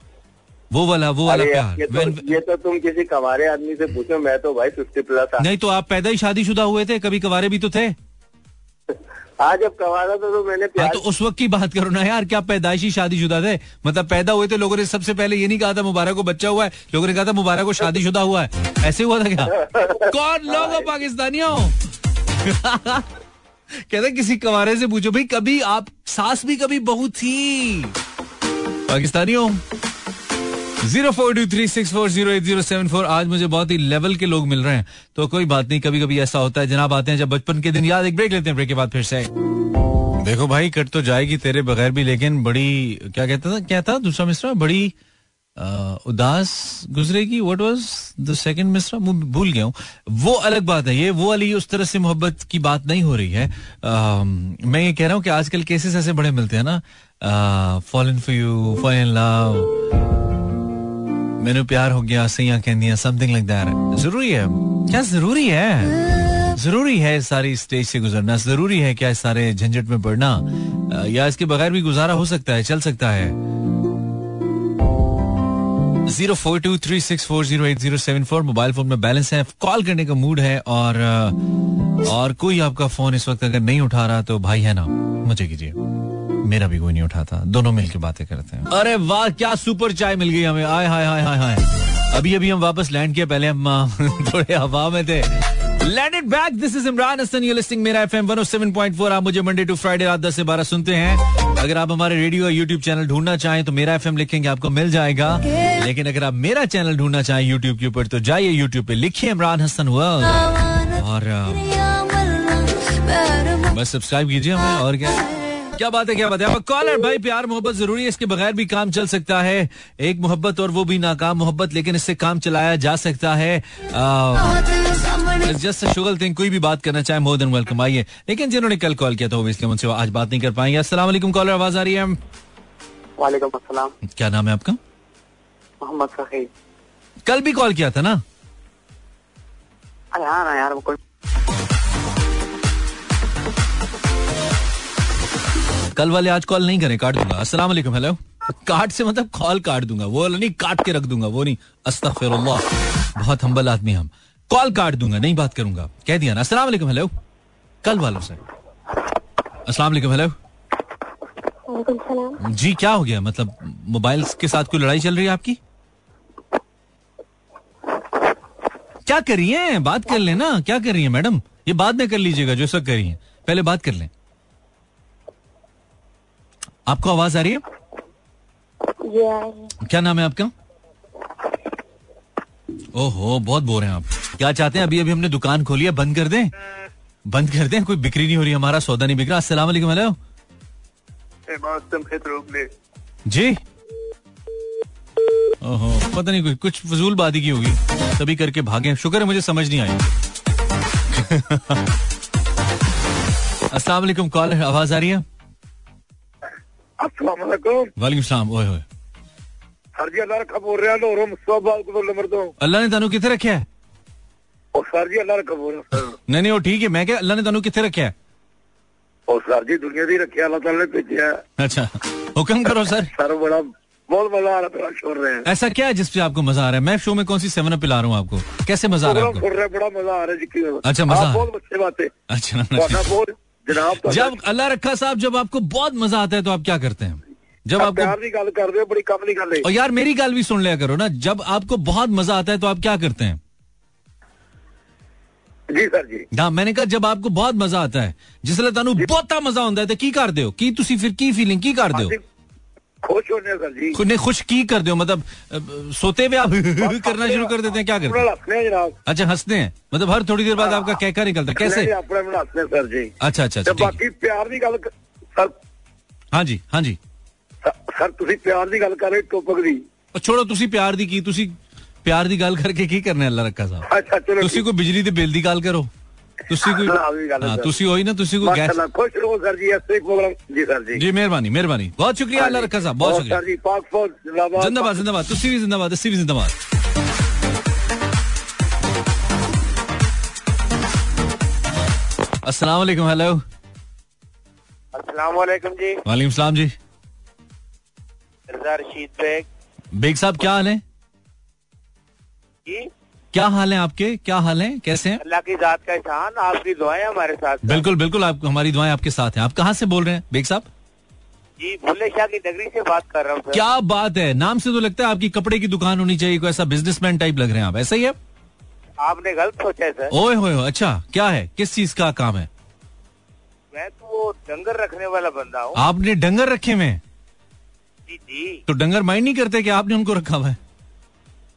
वो वाला वो वाला प्यार। ये तो, ये तो तुम किसी कमारे आदमी से पूछो मैं तो भाई फिफ्टी प्लस नहीं तो आप पैदा ही शादीशुदा हुए थे कभी कवारे भी तो थे? आज जब कमारा था तो मैंने हाँ प्यार तो उस वक्त की बात करो ना यार क्या पैदाइशी शादीशुदा थे? मतलब पैदा हुए थे लोगों ने सबसे पहले ये नहीं कहा था मुबारक को बच्चा हुआ है लोगों ने कहा था मुबारक को शादीशुदा हुआ है। ऐसे हुआ था क्या? कौन लोग हो पाकिस्तानियों? कहते किसी कवारे से पूछो भाई कभी आप सास भी कभी बहू थी? पाकिस्तानियों? Zero four two three six four zero eight zero seven four. आज मुझे बहुत ही लेवल के लोग मिल रहे हैं। तो कोई बात नहीं कभी कभी ऐसा होता है जनाब आते हैं जब बचपन के दिन याद एक ब्रेक लेते हैं ब्रेक के बाद फिर से। देखो भाई कट तो जाएगी तेरे बगैर भी लेकिन बड़ी क्या कहता था क्या था दूसरा मिश्रा? बड़ी अ, उदास गुजरेगी। व्हाट वाज द सेकंड मिश्रा? भूल गया हूँ। वो अलग बात है ये वो वाली उस तरह से मोहब्बत की बात नहीं हो रही है। अम, मैं ये कह रहा हूँ कि आजकल केसेस ऐसे बड़े मिलते हैं ना। Fall in for you fall in love मैंने प्यार हो गया, सैया कहदियाँ समथिंग लाइक दैट ज़रूरी है। क्या ज़रूरी है? ज़रूरी है इस सारी स्टेज से गुजरना। ज़रूरी है क्या इस सारे झंझट में पड़ना? या इसके बगैर भी गुजारा हो सकता है, चल सकता है। Zero four two three six four zero eight zero seven four. Mobile phone में बैलेंस है, कॉल करने का मूड है और और कोई आपका फ़ोन इस वक्त अगर नहीं उठा रहा तो भाई है ना, मुझे कीजिए। मेरा भी कोई नहीं उठाता। दोनों मिलकर बातें करते हैं। अरे वाह, क्या सुपर चाय मिल गई हमें। आय हाय हाय हाय हाय। अभी अभी हम वापस लैंड किया पहले हम थोड़े हवा में थे। Land it back. This is Imran Hasan you listening Mera FM 107.4 आप मुझे मंडे टू फ्राइडे रात 10 से 12 सुनते हैं। अगर आप हमारे रेडियो या यूट्यूब चैनल ढूंढना चाहें तो मेरा एफएम लिखेंगे, आपको मिल जाएगा। लेकिन अगर आप मेरा चैनल ढूंढना चाहें यूट्यूब के ऊपर तो जाइए यूट्यूब पे लिखिए इमरान हसन वर्ल्ड और बस सब्सक्राइब कीजिए हमें और क्या? क्या बात है क्या बात है? कॉलर भाई प्यार मोहब्बत ज़रूरी है इसके बगैर भी काम चल सकता है। एक मोहब्बत और वो भी नाकाम मोहब्बत लेकिन इससे काम चलाया जा सकता है। जस्ट शुगल थिंग कोई भी बात करना चाहे मोर देन वेलकम आइए। लेकिन जिन्होंने कल कॉल किया था वो इसलिए मुझसे आज बात नहीं कर पाएँगे। असला कॉलर आवाज़ आ रही है? वालेकुम क्या नाम है आपका? मोहम्मद सखी कल भी कॉल किया था ना? अरे हाँ ना यार वो कल वाले आज कॉल नहीं करें काट दूँगा। अस्सलाम वालेकुम हेलो। काट से मतलब कॉल काट दूँगा वो नहीं काट के रख दूँगा वो नहीं। अस्तगफिरुल्लाह। बहुत हम्बल आदमी हम। कॉल काट दूँगा नहीं बात करूँगा। कह दिया ना। अस्सलाम वालेकुम हेलो। कल वालों से। अस्सलाम वालेकुम हेलो। वालेकुम सलाम। जी क्या हो गया? मतलब मोबाइल के साथ कोई लड़ाई चल रही है आपकी? क्या कर रही हैं? बात कर लें ना क्या कर रही हैं मैडम? ये बाद में कर लीजिएगा जो सब कर रही हैं। पहले बात कर लें। आपको आवाज़ आ रही है? क्या नाम है आपका? ओहो बहुत बोर हैं आप। क्या चाहते हैं? अभी अभी हमने दुकान खोली है बंद कर दें? बंद कर दें? कोई बिक्री नहीं हो रही हमारा सौदा नहीं बिक रहा। अस्सलाम वालेकुम हेलो। जी। ओहो पता नहीं कोई कुछ फजूल बादी की होगी। तभी करके भागे शुक्र है मुझे समझ नहीं आई। अस्सलाम वालेकुम कॉल आवाज़ आ रही है? अस्सलाम वालेकुम। वालेकुम सलाम ओए होए। सर जी अल्लाह रखा बोल रहा लोरो मुस्तफ़ा को नंबर दो अल्लाह ने तानू किथे रखा है? और सर जी अल्लाह रखा बोल रहा सर। नहीं नहीं वो ठीक है मैं क्या अल्लाह ने तानू किथे रखा है? और सर जी दुनिया दी रखी अल्लाह ताला ने भेजा है। अच्छा हुक्म करो सर। सर बड़ा बहुत मजा आ रहा है छोड़ रहे हैं ऐसा क्या है जिस पे आपको मजा आ रहा है मैं शो में कौन सी सेवन अप पिला रहा हूँ आपको कैसे मजा आ रहा है प्रोग्राम आपको छोड़ रहे हैं, बड़ा मजा आ रहा है जी अच्छा, मजा आ आप रहा है। बहुत अच्छी बात है अच्छा ਤੁਹਾਡਾ ਬਹੁਤ ਜਨਾਬ ਤੁਹਾਡਾ जब अल्लाह रखा साहब जब आपको बहुत मजा आता है तो आप क्या करते हैं जब आप प्यार आपको ਦੀ ਗੱਲ ਕਰਦੇ ਹੋ ਬੜੀ ਕੰਮ ਦੀ ਗੱਲ ਹੈ और यार मेरी गाल भी सुन लिया करो ना जब आपको बहुत मजा आता है तो आप क्या करते हैं ਜੀ ਸਰ ਜੀ हाँ मैंने कहा जब आपको बहुत मजा आता है जिसले तानू बहुता मजा ਹੁੰਦਾ है तो की कर दो की तुसी फिर की फीलिंग की कर दो ਅਸੀਂ ਖੁਸ਼ ਹੋਣੇ ਸਰ ਜੀ खुद ने खुश की कर दो मतलब अ, सोते हुए आप करना शुरू कर देते हैं क्या करते ਆਪਣਾ हैं ਹੱਸਨੇ ਜਨਾਬ अच्छा हंसते हैं मतलब हर थोड़ी देर बाद आपका कहका निकलता है कैसे ਨਹੀਂ, ਆਪਣੇ ਨੂੰ ਹੱਸਨੇ ਸਰ ਜੀ अच्छा अच्छा ਤੇ अच्छा ठीक है। ਬਾਕੀ ਪਿਆਰ ਦੀ ਗੱਲ ਕ- ਸਰ हाँ जी हाँ जी ਸ- ਸਰ ਤੁਸੀਂ ਪਿਆਰ ਦੀ ਗੱਲ ਕਰ ਰਹੇ ਟੋਪਕ ਦੀ ਉਹ ਛੋੜੋ ਤੁਸੀਂ ਪਿਆਰ ਦੀ ਕੀ ਤੁਸੀਂ ਪਿਆਰ ਦੀ ਗੱਲ ਕਰਕੇ ਕੀ ਕਰਨਾ ਹੈ ਅੱਲਾ ਰੱਖਾ ਸਾਹਿਬ ਅੱਛਾ ਚਲੋ ਤੁਸੀਂ ਕੋਈ ਬਿਜਲੀ ਦੇ ਬਿੱਲ ਦੀ ਗੱਲ ਕਰੋ ਤੁਸੀਂ ਕੋਈ ਹਾਂ, ਵੀ ਗੱਲ ਹੈ ਹਾਂ ਸਰ। ਤੁਸੀਂ ਹੋਈ ਨਾ ਤੁਸੀਂ ਕੋਈ ਗੈਸ ਮਾਸ਼ਾਅੱਲਾ ਖੁਸ਼ ਰਹੋ ਸਰ ਜੀ ਐਸੇ ਪ੍ਰੋਗਰਾਮ ਜੀ ਸਰ ਜੀ ਜੀ ਮਿਹਰਬਾਨੀ ਮਿਹਰਬਾਨੀ ਬਹੁਤ ਸ਼ੁਕਰੀਆ ਅੱਲਾ ਰੱਖਾ ਸਾਹਿਬ ਬਹੁਤ और सर ਸ਼ੁਕਰੀਆ जी पाक फौज जिंदाबाद जिंदाबाद जिंदाबाद ਤੁਸੀਂ ਵੀ ਜ਼ਿੰਦਾਬਾਦ ਅਸੀਂ ਵੀ ਜ਼ਿੰਦਾਬਾਦ अस्सलाम वालेकुम हेलो अस्सलाम वालेकुम जी वालेकुम सलाम जी मिर्जा रशीद बेग बेग साहब क्या हाल है जी क्या हाल है आपके? क्या हाल है? कैसे हैं? अल्लाह की जात का एहसान आपकी दुआएँ हमारे साथ। बिल्कुल बिल्कुल आप हमारी दुआएँ आपके साथ हैं। आप कहाँ से बोल रहे हैं बेग साहब? जी भुल्ले शाह की नगरी से बात कर रहा हूँ क्या बात है? नाम से तो लगता है आपकी कपड़े की दुकान होनी चाहिए कोई ऐसा बिजनेसमैन टाइप लग रहे हैं आप। ऐसा ही है? आपने गलत सोचा है सर। ओए होए अच्छा क्या है? किस चीज़ का काम है? मैं तो डंगर रखने वाला बंदा हूँ। आपने डंगर रखे हुए जी जी। तो डंगर माइंड नहीं करते कि आपने उनको रखा हुआ है?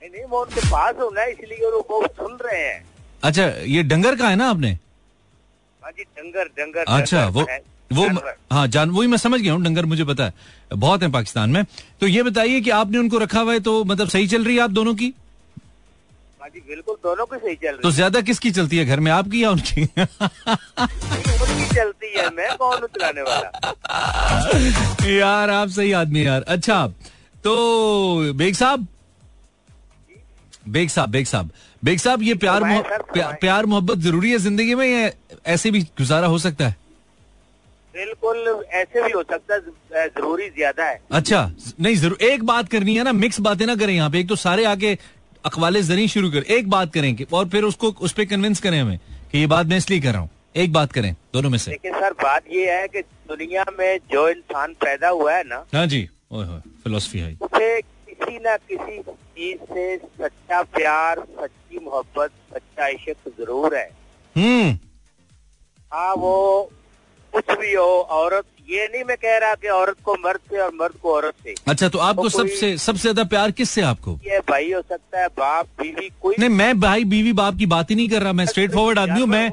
नहीं मैं उनके पास हूँ ना इसलिए वो बहुत सुन रहे हैं। अच्छा ये डंगर का है ना आपने? हाँ जी डंगर डंगर अच्छा वो वो हाँ जान वही मैं समझ गया हूँ डंगर मुझे पता है। बहुत है पाकिस्तान में। तो ये बताइए कि आपने उनको रखा हुआ है तो मतलब सही चल रही है आप दोनों की? हाँ जी बिल्कुल दोनों की सही चल रही तो ज़्यादा किसकी चलती है घर में आपकी या उनकी? उनकी चलती है मैं कौन हूँ चलाने वाला? यार आप सही आदमी यार। अच्छा तो बेग साहब बेग साहब बेग साहब। बेग साहब ये प्यार मोह- प्या, प्यार मोहब्बत ज़रूरी है ज़िंदगी में या ऐसे भी गुजारा हो सकता है? बिल्कुल ऐसे भी हो सकता है ज़रूरी ज़्यादा है। अच्छा नहीं ज़रूर एक बात करनी है ना मिक्स बातें ना करें यहाँ पे। एक तो सारे आके अखवाले ज़रिए शुरू कर एक बात करें कि और फिर उसको उस पर कन्विंस करें हमें कि ये बात मैं इसलिए कर रहा हूँ। एक बात करें दोनों में से। लेकिन सर बात ये है कि दुनिया में जो इंसान पैदा हुआ है ना हाँ जी फिलोसफी है उसे किसी न किसी चीज़ से सच्चा प्यार सच्ची मोहब्बत सच्चा इश्क ज़रूर है। हम्म। हाँ वो कुछ भी हो औरत ये नहीं मैं कह रहा कि औरत को मर्द से और मर्द को औरत से। अच्छा तो आपको तो सबसे सबसे ज़्यादा प्यार किससे आपको? ये भाई हो सकता है बाप बीवी कोई नहीं मैं भाई बीवी बाप की बात ही नहीं कर रहा मैं स्ट्रेट फॉरवर्ड आदमी हूँ मैं।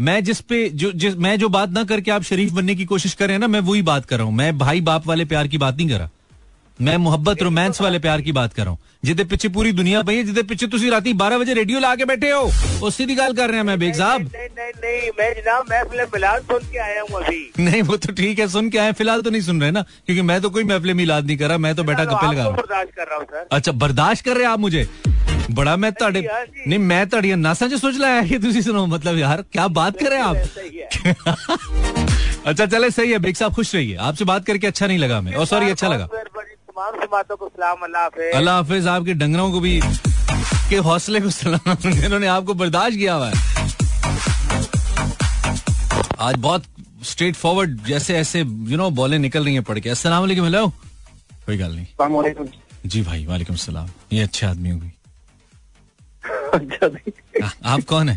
मैं जिस पे जो जिस मैं जो बात ना करके आप शरीफ बनने की कोशिश कर रहे हैं ना मैं वही बात कर रहा हूँ। मैं भाई बाप वाले प्यार की बात नहीं कर रहा। मैं मोहब्बत रोमांस वाले प्यार की बात कर रहा हूँ जिदे पिछे पूरी दुनिया पई है जिदे पिछे तुसी राती 12 बजे रेडियो ला के बैठे हो वो सीधी गल कर रहे हैं मैं बेग साहब नहीं नहीं नहीं मैं जनाब महफिल मिलाद सुन के आया हूँ अभी नहीं वो तो ठीक है सुन के आए फिलहाल तो नहीं सुन रहे ना क्योंकि मैं तो कोई महफिल मिलाद नहीं कर रहा मैं तो बैठा चलो, गप्पे लगा आपको रहा हूं। बर्दाश्त कर रहा हूँ सर अच्छा बर्दाश्त कर रहे आप मुझे बड़ा मैं ਤੁਹਾਡੇ हाँ जी। नहीं मैं ਤੁਹਾਡੀਆਂ ਨਾਸਾਂ 'ਚ ਸੋਚ ਲਾਇਆ ਕਿ ਤੁਸੀਂ ਸੁਣੋ मतलब यार क्या बात कर रहे हैं आप सही है अच्छा चले सही है बेग साहब खुश रहिए आपसे बात करके अच्छा नहीं लगा हमें और सॉरी अच्छा लगा अल्लाह हाफिज। अल्लाह हाफिज आपके डंगरों को भी के हौसले को सलाम जिन्होंने आपको बर्दाश्त किया हुआ है। आज बहुत स्ट्रेट फॉरवर्ड जैसे ऐसे यू नो बॉलें निकल रही हैं पढ़ के। अस्सलाम वालेकुम हेलो कोई गल नहीं। जी भाई वालेकुम सलाम। ये अच्छे आदमी होगी आप कौन है?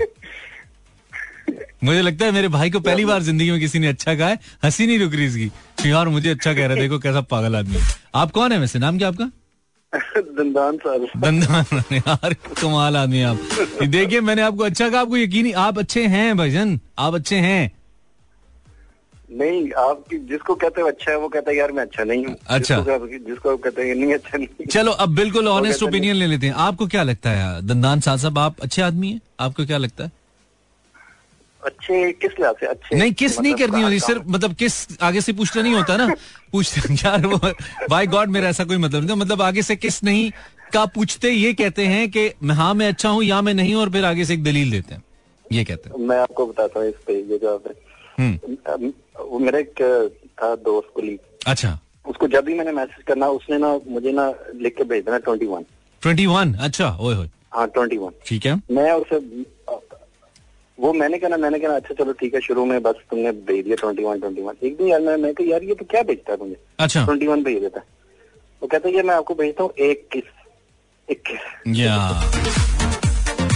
मुझे लगता है मेरे भाई को पहली बार ज़िंदगी में किसी ने अच्छा कहा है। हँसी नहीं रुक रही इसकी। यार मुझे अच्छा कह रहा है देखो कैसा पागल आदमी आप कौन है वैसे? नाम क्या आपका? दंदान सर दंदान यार कमाल आदमी आप। देखिए मैंने आपको अच्छा कहा आपको यकीन ही आप अच्छे हैं भाईजान आप अच्छे हैं। नहीं आप जिसको कहते हो अच्छा है वो कहता है यार मैं अच्छा नहीं हूँ। अच्छा। जिसको जिसको कहते हैं नहीं अच्छा नहीं चलो अब बिल्कुल ऑनेस्ट ओपिनियन ले लेते हैं। आपको क्या लगता है? यार? दंदान साहब आप अच्छे आदमी हैं? आपको क्या लगता है? अच्छे किस लिहाज से अच्छे? नहीं किस नहीं मतलब करनी होती सिर्फ़ मतलब किस आगे से पूछना नहीं होता ना? पूछते यार वो बाय गॉड मेरा ऐसा कोई मतलब नहीं मतलब आगे से किस नहीं का पूछते ये कहते हैं कि हाँ मैं अच्छा हूँ या मैं नहीं और फिर आगे से एक दलील देते हैं। ये कहते हैं। मैं आपको बताता हूँ इस पे ये जवाब है। हम्म। वो मेरा एक था दोस्त कुलीग अच्छा। उसको जब भी मैंने मैसेज करना उसने ना मुझे ना लिख के भेज देना ट्वेंटी वन ट्वेंटी वन अच्छा ओए हाँ ट्वेंटी वन ठीक है। मैं उसे वो मैंने कहना मैंने कहना अच्छा चलो ठीक है शुरू में बस तुमने भेज दिया ट्वेंटी वन ट्वेंटी वन एक दिन यार मैं मैं यार ये तो क्या भेजता है मुझे अच्छा। ट्वेंटी वन भेज देता है। वो कहता है ये मैं आपको भेजता हूँ एक किस इक्कीस। या।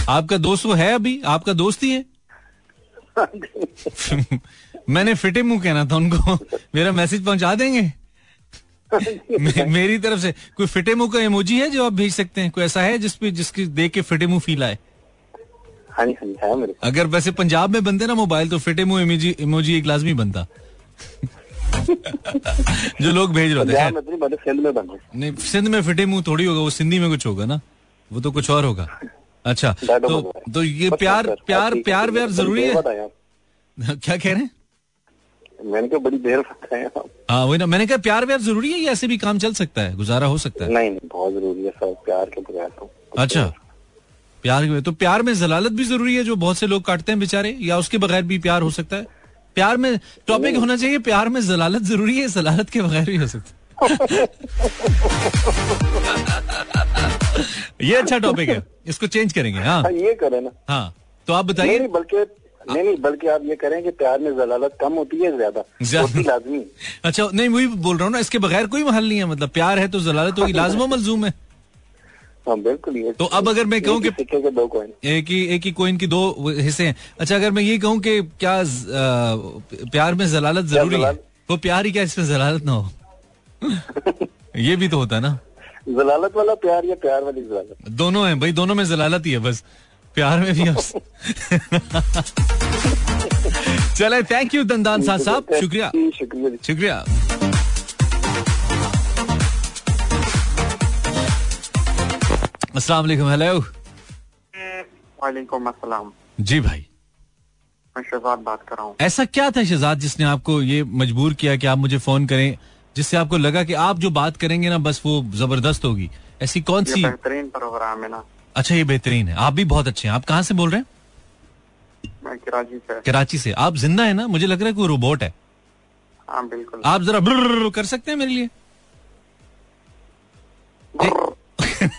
आपका दोस्त वो है अभी? आपका दोस्त ही है? मैंने फिटे मुँह कहना था उनको। मेरा मैसेज पहुँचा देंगे? मे- मेरी तरफ़ से कोई फिटे मुँह का इमोजी है जो आप भेज सकते हैं? कोई ऐसा है जिसपे जिसकी देख के फिटे मुँह फील आए? हाँ जी हाँ जी है मेरे अगर वैसे पंजाब में बनते ना मोबाइल तो फिटे मुँह इमोजी इमोजी एक लाजमी बनता। जो लोग भेज रहे हैं में तो नहीं सिंध में बन नहीं सिंध में फिटे मुँह थोड़ी होगा वो सिंधी में कुछ होगा ना। वो तो कुछ और होगा। अच्छा तो तो ये प्यार प्यार प्यार व्यार ज़रूरी है। क्या कह रहे हैं? मैंने कहा बड़ी देर हाँ। वही ना। मैंने कहा प्यार व्यार ज़रूरी है या ऐसे भी काम चल सकता है? गुजारा हो सकता है? नहीं नहीं बहुत ज़रूरी है सर प्यार के बगैर तो अच्छा। प्यार के तो प्यार में जलालत भी ज़रूरी है जो बहुत से लोग काटते हैं बेचारे या उसके बगैर भी प्यार हो सकता है? प्यार में टॉपिक होना चाहिए प्यार में जलालत ज़रूरी है जलालत के बगैर भी हो सकता है। ये अच्छा टॉपिक है। इसको चेंज करेंगे हाँ। हाँ ये करें ना। हाँ तो आप बताइए। नहीं बल्कि नहीं नहीं बल्कि आप ये करें कि प्यार में जलालत कम होती है ज़्यादा। ज़्यादा। होती लाजमी। अच्छा नहीं वही बोल रहा हूँ ना इसके बगैर कोई महल नहीं है मतलब प्यार है तो जलालत होगी लाजमा मलजूम है। हाँ बिल्कुल ये तो अब अगर मैं कहूँ कि सिक्के के दो कॉइन एक ही एक ही कोइन की दो हिस्से हैं। अच्छा अगर मैं ये कहूँ कि क्या प्यार में जलालत ज़रूरी है? वो प्यार ही क्या इसमें जलालत ना हो? ये भी तो होता है ना। जलालत वाला प्यार या प्यार वाली जलालत? दोनों है भाई दोनों में जलालत ही है बस। प्यार में भी चले थैंक यू दंदान साहब साहब। शुक्रिया। शुक्रिया। शुक्रिया। अस्सलाम हेलो वालेकुम अस्सलाम। जी भाई। मैं शहजाद बात कर रहा हूँ। ऐसा क्या था शहजाद जिसने आपको ये मजबूर किया कि आप मुझे फ़ोन करें जिससे आपको लगा कि आप जो बात करेंगे ना बस वो ज़बरदस्त होगी? ऐसी कौन सी बेहतरीन प्रोग्राम है ना। अच्छा ये बेहतरीन है। आप भी बहुत अच्छे हैं। आप कहाँ से बोल रहे हैं? मैं कराची से। कराची से। आप ज़िंदा है ना? मुझे लग रहा है कोई रोबोट है। हाँ बिल्कुल। आप जरा कर सकते हैं मेरे लिए?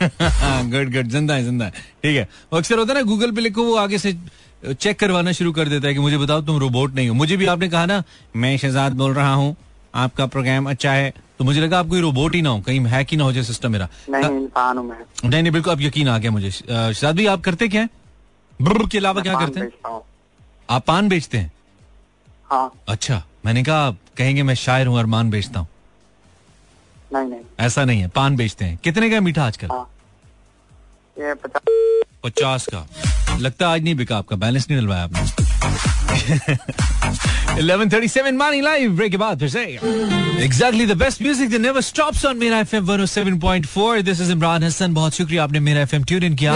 गुड गुड ज़िंदा है ज़िंदा है। ठीक है। वो अक्सर होता है ना गूगल पे लिखो वो आगे से चेक करवाना शुरू कर देता है कि मुझे बताओ तुम रोबोट नहीं हो। मुझे भी आपने कहा ना मैं शहजाद बोल रहा हूँ आपका प्रोग्राम अच्छा है तो मुझे लगा आप कोई रोबोट ही ना हो कहीं हैक ही ना हो जाए सिस्टम मेरा। नहीं इंसान हूँ मैं। नहीं नहीं बिल्कुल अब यकीन आ गया मुझे। शहजाद भाई आप करते क्या हैं? के अलावा क्या करते हैं? आप पान बेचते हैं? हाँ। अच्छा मैंने कहा कहेंगे मैं शायर हूँ अरमान बेचता हूँ। नहीं नहीं। ऐसा नहीं है पान बेचते हैं। कितने का मीठा आजकल? हाँ। ये पचास पचास का। लगता है आज नहीं बिका आपका बैलेंस नहीं डलवाया आपने। 11:37 मॉर्निंग लाइव ब्रेक के बाद फिर से। Exactly the best music that never stops on Mera FM 107.4 this is Imran Hasan बहुत शुक्रिया आपने मेरा एफएम ट्यून इन किया।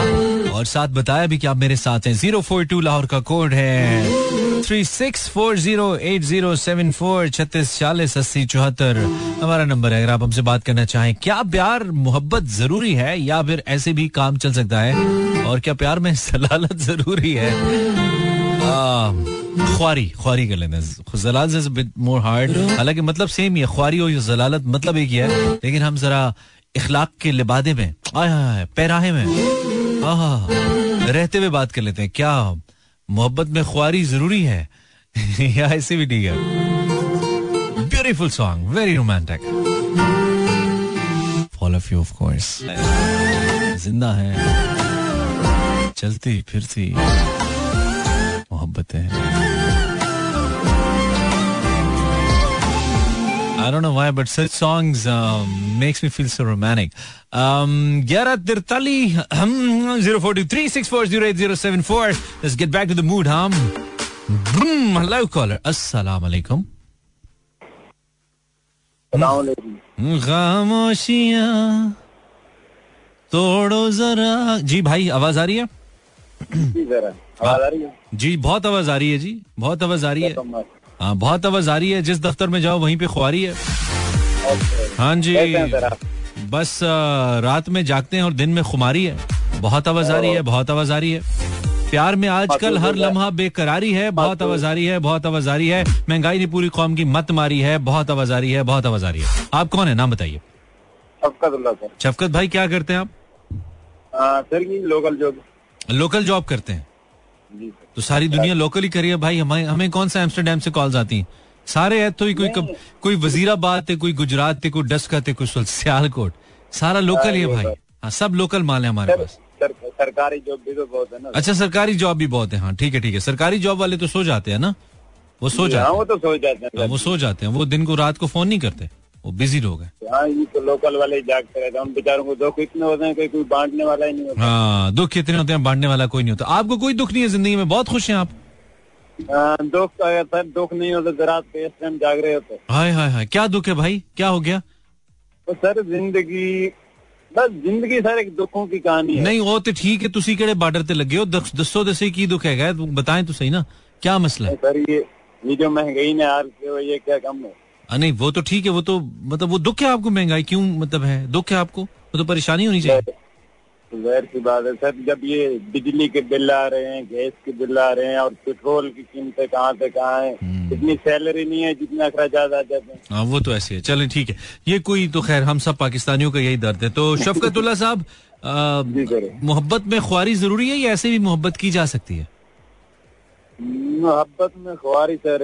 और साथ बताया भी कि आप मेरे साथ हैं। 042 लाहौर का कोड है। Three six four zero eight zero seven four छत्तीस चालीस अस्सी चौहत्तर हमारा नंबर है अगर आप हमसे बात करना चाहें क्या प्यार मोहब्बत ज़रूरी है या फिर ऐसे भी काम चल सकता है और क्या प्यार में सलालत ज़रूरी है ख्वारी ख्वारी कर लेते हैं से बिट मोर हार्ड हालाँकि मतलब सेम ही है ख्वारी और जलालत मतलब एक ही है लेकिन हम जरा इखलाक के लिबादे में आय पैराहे में आहा रहते हुए बात कर लेते हैं क्या मोहब्बत में खुआरी ज़रूरी है। या ऐसे भी ठीक है। Beautiful song very romantic fall of you of course ज़िंदा है। चलती फिरती। Mohabbatein don't know why, but such songs um, makes me feel so romantic. Um, ग्यारह तिरतालीस zero four three six four zero eight zero seven four. Let's get back to the mood, हम. Boom, hello caller. अस्सलाम वालेकुम. खामोशियाँ तोड़ो जरा जी भाई आवाज़ आ रही है आवाज़ आ रही है जी बहुत आवाज़ आ रही है जी बहुत आवाज़ आ रही है हाँ बहुत आवाज़ आ रही है। जिस दफ्तर में जाओ वहीं पे खुआरी है। हाँ जी। बस रात में जागते हैं और दिन में खुमारी है। बहुत आवाज़ आ रही है बहुत आवाज़ आ रही है। प्यार में आजकल हर लम्हा बेकरारी है। बहुत आवाज़ आ रही है बहुत आवाज़ आ रही है। महँगाई ने पूरी कौम की मत मारी है। बहुत आवाज़ आ रही है बहुत आवाज़ आ रही है। आप कौन है? नाम बताइए। शफकत भाई क्या करते हैं आप? Sir local job local job करते हैं। तो सारी दुनिया लोकल ही करिए भाई। हमें हमें कौन सा एम्स्टरडेम से कॉल्स आती हैं? सारे है तो ही कोई कब, कोई वजीराबाद थे कोई गुजरात थे कोई डस्का थे कोई सियालकोट। सारा लोकल ही है भाई। हाँ सब लोकल माल है हमारे पास। सरकारी जॉब भी तो बहुत है ना। अच्छा सरकारी जॉब भी बहुत है। हाँ ठीक है ठीक है। सरकारी जॉब वाले तो सो जाते हैं ना? वो सो हाँ जाते वो हैं। तो सोच जाते हैं हाँ, वो सो जाते हैं। वो दिन को रात को फ़ोन नहीं करते। वो बिज़ी लोग हैं। हाँ तो लोकल वाले ही जागते रहते हैं। उन बेचारों को दुख इतने होते हैं कोई बांटने वाला ही नहीं होता। हाँ दुख कितने होते हैं बांटने वाला कोई नहीं होता। आपको कोई दुख नहीं है ज़िंदगी में? बहुत खुश हैं आप। हाँ, दुख सर दुख नहीं होता तो इस टाइम जाग रहे होते। हाय हाय हाय क्या दुख है भाई? क्या हो गया? तो सर ज़िंदगी बस ज़िंदगी सर एक दुखों की कहानी है। नहीं वो तो ठीक है ते हो? दुख है? बताएँ तो सही ना। क्या मसला है? सर ये ये जो महँगाई ने हार के ये क्या कम है? नहीं वो तो ठीक है वो तो मतलब वो दुख है आपको महँगाई क्यों मतलब है? दुख है आपको? वो तो परेशानी होनी चाहिए। ज़ाहिर सी बात है सर जब ये बिजली के बिल आ रहे हैं गैस के बिल आ रहे हैं और पेट्रोल की कीमतें कहाँ से कहाँ है हम्म। इतनी सैलरी नहीं है जितने अखराज आ जाते हैं। हाँ वो तो ऐसे है। चले ठीक है। ये कोई तो खैर हम सब पाकिस्तानियों का यही दर्द है। तो शफकतुल्ला साहब मोहब्बत में ख्वारी ज़रूरी है या ऐसे भी मोहब्बत की जा सकती है? मोहब्बत में खुआरी सर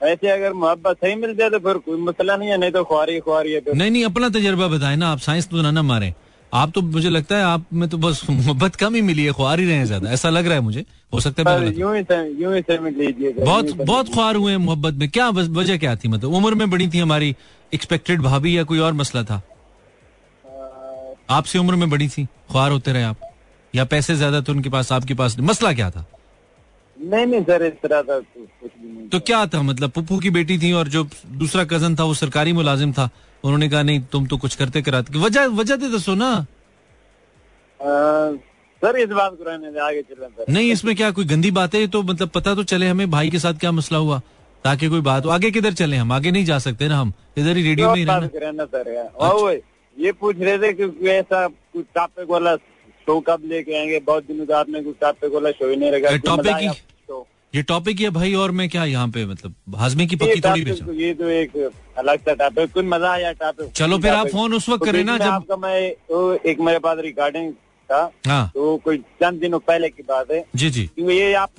ऐसे अगर मोहब्बत सही मिल जाए तो फिर कोई मसला नहीं है नहीं तो खुआरी खुआरी है तो नहीं नहीं अपना तजर्बा बताए ना आप साइंस तो ना ना मारे। आप तो मुझे लगता है आप में तो बस मोहब्बत कम ही मिली है ख्वार ही रहे हैं ज़्यादा। ऐसा लग रहा है मुझे। हो सकता है हूँ। यूँ ही। यूँ ही लीजिए बहुत बहुत ख्वार हुए हैं मोहब्बत में। क्या वजह क्या थी? मतलब उम्र में बड़ी थी हमारी एक्सपेक्टेड भाभी या कोई और मसला था। आपसे उम्र में बड़ी थी ख्वार होते रहे आप। या पैसे ज़्यादा थे उनके पास आपके पास मसला क्या था? नहीं नहीं सर इस तरह का कुछ भी नहीं तो क्या। था? मतलब पुप्पू की बेटी थी और जो दूसरा कज़न था वो सरकारी मुलाजिम था। उन्होंने कहा नहीं तुम तो कुछ करते कराते वजह वजह तो दसो ना सर इस बात को रहने दे आगे चलें नहीं इसमें क्या कोई गंदी बात है? तो मतलब पता तो चले हमें भाई के साथ क्या मसला हुआ? ताकि कोई बात हो। आगे किधर चले हम? आगे नहीं जा सकते ना हम। इधर ही रेडियो में ही रहना। सर। वो ये पूछ रहे थे कि ऐसा कुछ टॉपिक वाला शो कब लेके आएँगे? बहुत दिनों से आपने कुछ टॉपिक वाला शो ही नहीं रखा टॉपिक ही- ये टॉपिक ही है भाई और मैं क्या यहाँ पे मतलब हाजमे की पक्की थोड़ी बेचा? ये तो एक अलग सा टॉपिक कुछ मज़ा आया टॉपिक चलो फिर आप फ़ोन उस वक्त तो करें ना जब आपका मैं तो एक मेरे पास रिकॉर्डिंग था। हाँ। तो कोई चंद दिनों पहले की बात है। जी जी। क्योंकि ये आप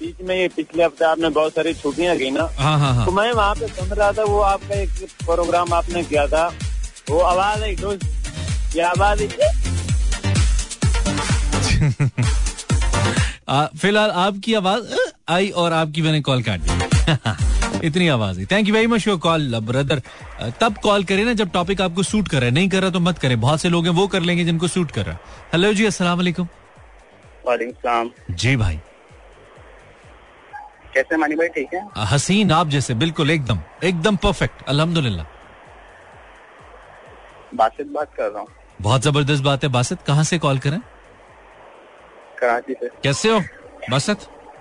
बीच में ये पिछले हफ़्ते आपने बहुत सारी छुट्टियाँ की ना। हाँ हाँ हाँ। तो मैं वहाँ पे सुन रहा था वो आपका एक प्रोग्राम आपने किया था। वो आवाज़ डोज ये आवाज़ फ़िलहाल आपकी आवाज़ आई और आपकी मैंने कॉल काट दी। इतनी आवाज़ है thank you very much your call brother तब कॉल करें ना जब टॉपिक आपको सूट कर रहा है। नहीं कर रहा तो मत करें। बहुत से लोग हैं वो कर लेंगे जिनको सूट कर रहा है। हेलो जी अस्सलाम वालेकुम। वालेकुम जी भाई। कैसे मानी भाई? ठीक है? हसीन आप जैसे बिल्कुल एकदम एकदम परफेक्ट अल्हम्दुलिल्लाह। बासित बात कर रहा हूँ। बहुत ज़बरदस्त बात है। बासित कहाँ से कॉल करें? कराची से। कैसे हो? बासित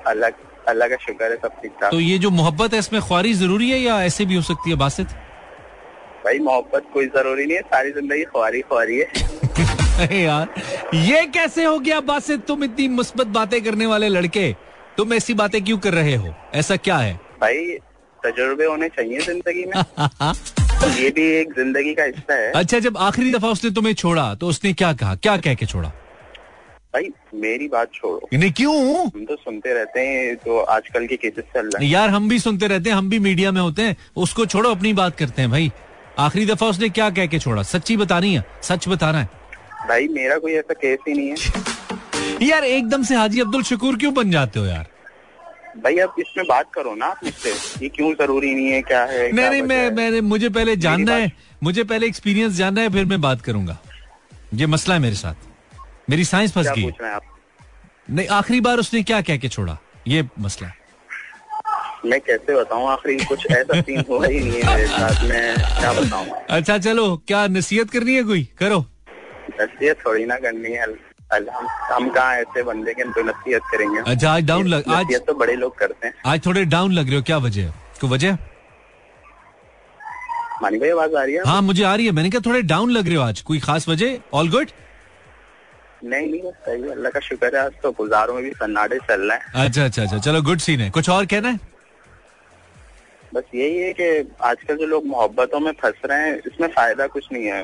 अल्लाह अल्लाह का शुक्र है सब ठीक ठाक। तो ये जो मोहब्बत है इसमें ख्वारी ज़रूरी है या ऐसे भी हो सकती है बासित? भाई मोहब्बत कोई ज़रूरी नहीं है सारी ज़िंदगी ख्वारी ख्वारी है। अरे यार ये कैसे हो गया बासित? तुम इतनी मुस्बत बातें करने वाले लड़के तुम ऐसी बातें क्यों कर रहे हो? ऐसा क्या है? भाई तजुर्बे होने चाहिए ज़िंदगी में। ये भी एक ज़िंदगी का हिस्सा है। अच्छा जब आखिरी दफ़ा उसने तुम्हें छोड़ा तो उसने क्या कहा? क्या कह के छोड़ा? भाई मेरी बात छोड़ो। नहीं क्यों? हम तो सुनते रहते हैं जो आजकल के केसेस चल रहे हैं। यार हम भी सुनते रहते हैं हम भी मीडिया में होते हैं। उसको छोड़ो अपनी बात करते हैं भाई। आखिरी दफ़ा उसने क्या कह के छोड़ा? सच्ची बतानी है सच बताना है। भाई मेरा कोई ऐसा केस ही नहीं है। यार एकदम से हाजी अब्दुल शकूर क्यों बन जाते हो यार? भाई आप इसमें बात करो ना आप मुझसे ये क्यों ज़रूरी नहीं है क्या है नहीं नहीं मैं मैंने मुझे पहले जानना है मुझे पहले एक्सपीरियंस जानना है फिर मैं बात करूँगा। ये मसला है मेरे साथ। मेरी साइंस फंस गई। नहीं आखिरी बार उसने क्या कह के छोड़ा? ये मसला मैं कैसे बताऊँ? आखिरी कुछ ऐसा सीन हुआ ही नहीं है मेरे साथ मैं क्या बताऊँ? अच्छा चलो क्या नसीहत करनी है कोई? करो। नसीहत थोड़ी ना करनी है। हम हम कहाँ ऐसे बंदे के तो नसीहत करेंगे? अच्छा आज डाउन लग आज तो बड़े लोग करते हैं। आज थोड़े डाउन लग रहे हो क्या वजह है? कोई वजह? मानी भाई आवाज़ आ रही है? हाँ मुझे आ रही है। मैंने कहा थोड़े डाउन लग रहे हो आज। कोई खास वजह? ऑल गुड नहीं नहीं सही है। अल्लाह का शुक्र है आज तो गुजारों में भी सन्नाटे चल रहे हैं। अच्छा अच्छा अच्छा। चलो गुड सीन है। कुछ और कहना है? बस यही है कि आजकल जो लोग मोहब्बतों में फंस रहे हैं इसमें फ़ायदा कुछ नहीं है।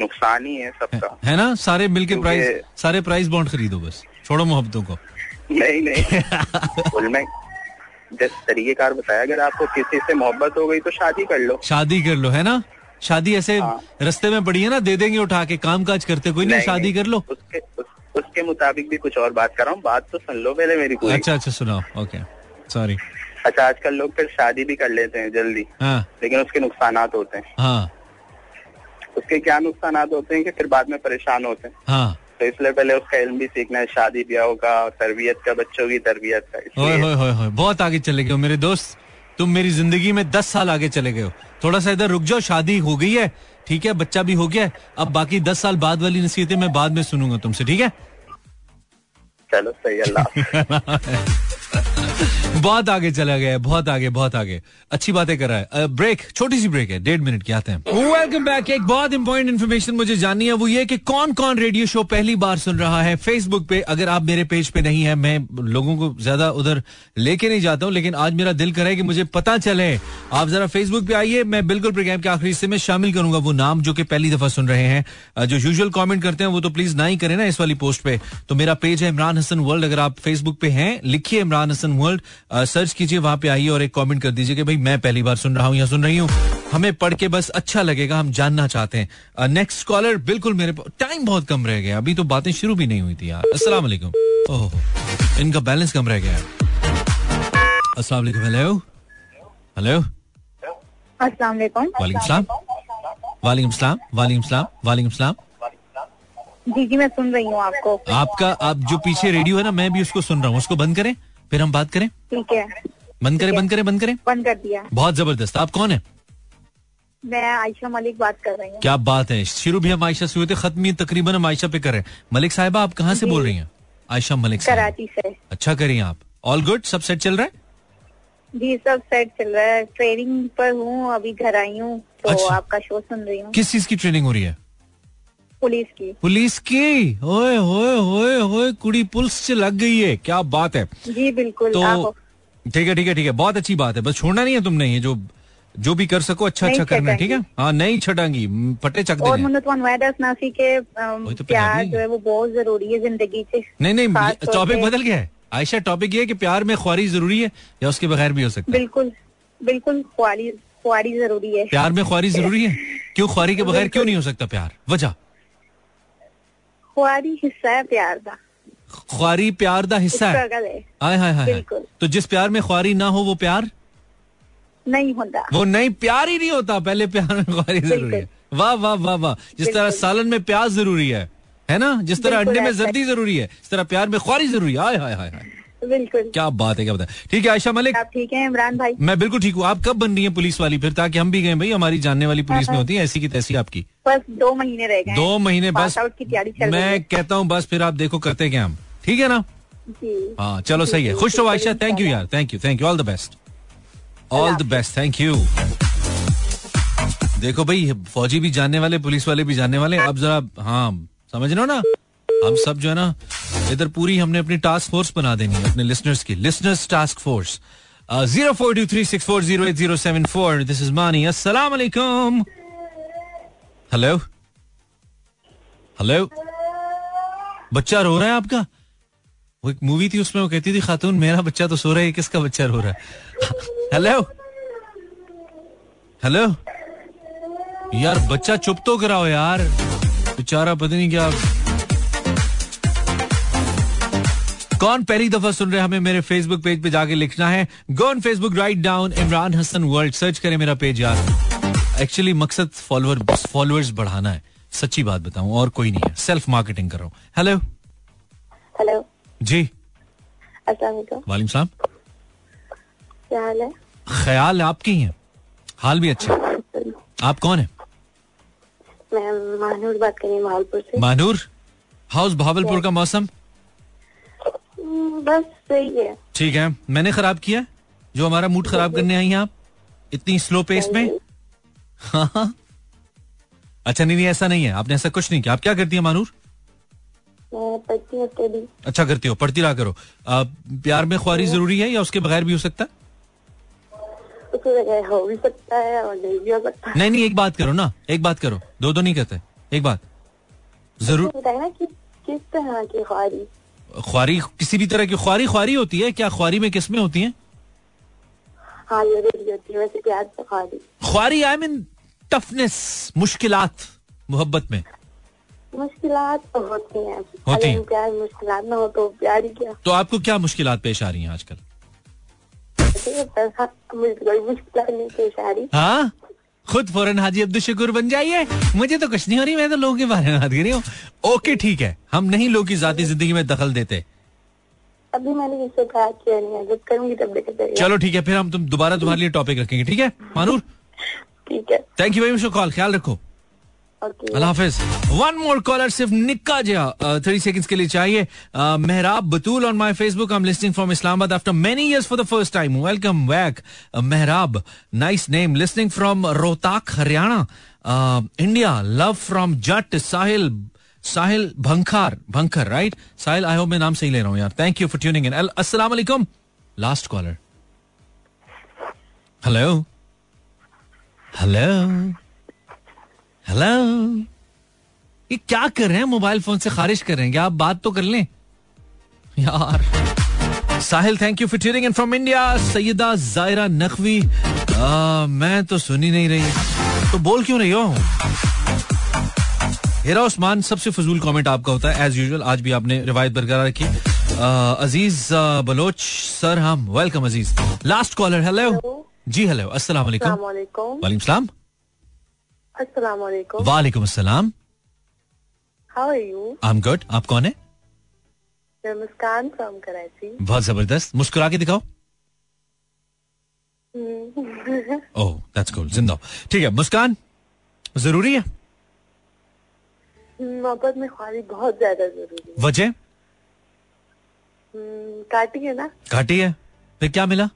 नुकसान ही है सबका। है ना? सारे मिलके प्राइस सारे प्राइस बॉन्ड खरीदो बस। छोड़ो मोहब्बतों को। नहीं नहीं। जिस तरीकेकार बताया अगर आपको किसी से मोहब्बत हो गई तो शादी कर लो। शादी कर लो है ना? शादी ऐसे हाँ। रास्ते में पड़ी है ना दे देंगे उठा के काम काज करते कोई नहीं नहीं, शादी नहीं, कर लो। उसके उस, उसके मुताबिक भी कुछ और बात कर रहा हूँ। बात तो सुन लो पहले मेरी पूरी। अच्छा अच्छा सुनाओ। ओके सॉरी अच्छा आजकल लोग फिर शादी भी कर लेते हैं जल्दी। हाँ। लेकिन उसके नुकसान होते हैं। हाँ। उसके क्या नुकसान होते हैं कि फिर बाद में परेशान होते हैं। हाँ। तो इसलिए पहले उसका इल्म भी सीखना है शादी ब्याह का और तरबियत का बच्चों की तरबियत का। बहुत आगे चले गए हो मेरे दोस्त। तुम मेरी ज़िंदगी में दस साल आगे चले गए हो। थोड़ा सा इधर रुक जाओ शादी हो गई है। ठीक है बच्चा भी हो गया है। अब बाकी दस साल बाद वाली नसीहतें मैं बाद में सुनूँगा तुमसे ठीक है? चलो सही अल्लाह बहुत आगे चला गया है, बहुत आगे बहुत आगे। अच्छी बातें कर रहा है। ब्रेक छोटी सी ब्रेक है, डेढ़ मिनट की आते हैं। वेलकम बैक एक बहुत इंपॉर्टेंट इन्फॉर्मेशन मुझे जाननी है, वो ये कि कौन कौन रेडियो शो पहली बार सुन रहा है? फेसबुक पे, अगर आप मेरे पेज पे नहीं है, मैं लोगों को ज़्यादा उधर लेके नहीं जाता हूँ, लेकिन आज मेरा दिल करे कि मुझे पता चले। आप जरा फेसबुक पे आइए, मैं बिल्कुल प्रोग्राम के आखिरी हिस्से में शामिल करूँगा वो नाम जो कि पहली दफ़ा सुन रहे हैं। जो यूजुअल कमेंट करते हैं, वो तो प्लीज़ ना ही करें ना इस वाली पोस्ट पे। तो मेरा पेज है इमरान हसन वर्ल्ड अगर आप फेसबुक पे हैं, लिखिए इमरान हसन वर्ल्ड सर्च कीजिए वहाँ पे आइए और एक कमेंट कर दीजिए कि भाई मैं पहली बार सुन रहा हूँ या सुन रही हूँ। हमें पढ़ के बस अच्छा लगेगा हम जानना चाहते हैं। नेक्स्ट कॉलर बिल्कुल मेरे टाइम बहुत कम रह गया। अभी तो बातें शुरू भी नहीं हुई थी यार। अस्सलाम वालेकुम। ओह इनका बैलेंस कम रह गया अस्सलाम वालेकुम हेलो हेलो अस्सलाम वालेकुम। वालेकुम सलाम। वालेकुम सलाम। वालेकुम सलाम। वालेकुम सलाम। जी जी मैं सुन रही हूँ आपको। आपका आप जो पीछे रेडियो है ना मैं भी उसको सुन रहा हूँ। उसको बंद करें। फिर हम बात करें? ठीक है। बंद करें बंद करें बंद करें? बंद कर दिया। बहुत ज़बरदस्त। आप कौन है? मैं आयशा मलिक बात कर रही हूँ। क्या बात है। शुरू भी हम आयशा से हुए थे खत्म ही तकरीबन हम आयशा पे कर। रहे हैं मलिक साहिबा आप कहाँ से बोल रही हैं? आयशा मलिक कराची से। अच्छा करिए आप। ऑल गुड सब सेट चल रहा है? जी सब सेट चल रहा है। ट्रेनिंग पर हूँ अभी घर आई हूँ तो अच्छा। आपका शो सुन रही हूँ। किस चीज़ की ट्रेनिंग हो रही है? पुलिस की। पुलिस की? ओए होए होए होए कुड़ी पुलिस से लग गई है। क्या बात है। जी बिल्कुल तो ठीक है ठीक है ठीक है। बहुत अच्छी बात है। बस छोड़ना नहीं है तुमने ये जो जो भी कर सको अच्छा अच्छा करना ठीक है? हाँ नहीं छटांगी पट्टे चक और नासी के तो प्यार जो है वो बहुत ज़रूरी है ज़िंदगी से। नहीं नहीं टॉपिक बदल गया है। आयशा टॉपिक ये है कि प्यार में ख्वारी ज़रूरी है या उसके बगैर भी हो सकता है? बिल्कुल बिल्कुल ख्वारी ख्वारी ज़रूरी है। प्यार में ख्वारी ज़रूरी है? क्यों ख्वारी के बगैर क्यों नहीं हो सकता प्यार? वजह। ख्वारी हिस्सा है प्यार का। ख्वारी प्यार दा हिस्सा है? हाय हाय हाय। तो जिस प्यार में ख्वारी ना हो वो प्यार? नहीं होता। वो नहीं प्यार ही नहीं होता। पहले प्यार में ख्वारी ज़रूरी है। वाह वाह वाह वाह। जिस तरह सालन में प्याज ज़रूरी है है ना? जिस तरह अंडे में जर्दी ज़रूरी है इस तरह प्यार में खुआरी ज़रूरी है। हाय हाय हाय हाय। बिल्कुल। क्या बात है क्या बात है। ठीक है आयशा मलिक। आप ठीक है इमरान भाई? मैं बिल्कुल ठीक हूँ। आप कब बन रही हैं पुलिस वाली फिर ताकि हम भी गए भाई हमारी जानने वाली पुलिस में होती है ऐसी की तैसी आपकी। बस दो महीने रह गए दो महीने बस आउट की तैयारी चल मैं कहता हूँ बस फिर आप देखो करते क्या हम। ठीक है ना? हाँ चलो सही है। खुश रहो आयशा। थैंक यू यार। Thank you thank you all the best all the best thank you देखो भाई फौजी भी जानने वाले पुलिस वाले भी जानने वाले अब जरा हाँ समझ रहे हो ना? हम सब जो है ना, इधर पूरी हमने अपनी टास्क फोर्स बना देनी है, अपने लिसनर्स की। Listeners task force zero four two three six four zero eight zero seven four this is Mani अस्सलाम वालेकुम हेलो हेलो बच्चा रो रहा है आपका? वो एक मूवी थी, उसमें वो कहती थी, खातून, मेरा बच्चा तो सो रहा है, किसका बच्चा रो रहा है? हेलो हेलो यार, बच्चा चुप तो कराओ यार। बेचारा, पता नहीं क्या कौन पहली दफ़ा सुन रहे हैं हमें मेरे फेसबुक पेज पे जाके लिखना है? Go on Facebook write down Imran Hasan world search करें मेरा पेज यार. एक्चुअली मकसद फॉलोअर फॉलोअर्स बढ़ाना है। सच्ची बात बताऊँ और कोई नहीं है। सेल्फ मार्केटिंग कर रहा हूँ। हेलो हेलो जी। वालेकुम। सलाम। क्या हाल है? ख्याल आपके ही है। हाल भी अच्छा आप कौन है? मैं महानूर बात कर रही हूँ से। मानूर? हाउस भावलपुर का मौसम? बस सही है। ठीक है। मैंने खराब किया? जो हमारा मूड खराब करने आई हैं आप? इतनी स्लो पेस में? हाँ। अच्छा नहीं नहीं ऐसा नहीं है। आपने ऐसा कुछ नहीं किया। आप क्या करती है मानूर? पढ़ती अच्छा करती हो। पढ़ती रहा करो। आ, प्यार में ख्वारी ज़रूरी है या उसके बगैर भी हो सकता है? हो भी सकता है और नहीं भी हो सकता। नहीं नहीं एक बात करो ना। एक बात करो। दो दो नहीं कहते। एक बात। ज़रूर कि किस तरह की ख्वारी ख्वारी किसी भी तरह की ख्वारी ख्वारी होती है? क्या ख्वारी में किस्में होती हैं? हाँ है ख्वारी। ख्वारी आई मीन टफनेस मुश्किलात मोहब्बत में। मुश्किलात तो होती हैं। होती हैं। प्यार मुश्किलात ना हो तो प्यार ही क्या? तो आपको क्या मुश्किल पेश आ रही हैं आजकल? नहीं पेश आ रही। हाँ? खुद फ़ौरन हाजी अब्दुल शकूर बन जाइए। मुझे तो कुछ नहीं हो रही मैं तो लोगों के बारे में बात कर रही हूँ। ओके ठीक है। हम नहीं लोगों की जाती ज़िंदगी में दखल देते। अभी मैंने कहा किया नहीं है करूँगी तब देखा चलो ठीक है फिर हम तुम दोबारा तुम्हारे लिए टॉपिक रखेंगे ठीक है? मानूर? ठीक है। Thank you very much call ख्याल रखो। अल्लाह हाफिज। वन मोर कॉलर सिर्फ़ निक्का थर्टी सेकंड्स के लिए चाहिए। Uh, Mehrab Batool on my Facebook I am listing from Islamabad after many years for the first time welcome back Mehrab nice name listening from Haryana India love from Jat Sahil Sahil Bhankhar Bhankhar right Sahil I hope मैं नाम सही ले रहा हूँ यार। Thank you for tuning in अस्सलाम वालेकुम last caller hello hello hello ये क्या कर रहे हैं? मोबाइल फ़ोन से खारिज कर रहे हैं क्या आप बात तो कर लें। यार। Sahil thank you for tuning in from India Syeda Zaira Naqvi. मैं तो सुनी नहीं रही। तो बोल क्यों रही हो? हेरा उस्मान सबसे फजूल कमेंट आपका होता है एज यूजुअल आज भी आपने रिवायत बरकरार रखी। अज़ीज़ बलोच सर हम welcome Aziz. Last caller hello जी हेलो अस्सलाम वालेकुम। वालेकुम सलाम। अस्सलाम वालेकुम अस्सलाम। How are you I am good आप कौन है? मैं मुस्कान फ्रॉम कराची। बहुत ज़बरदस्त। मुस्कुरा के दिखाओ। ओह दैट्स कूल ज़िंदा ठीक है मुस्कान ज़रूरी है? मोहब्बत में ख्वारी बहुत ज़्यादा ज़रूरी है। वजह? हम्म, काटी है ना? घाटी है। फिर क्या मिला?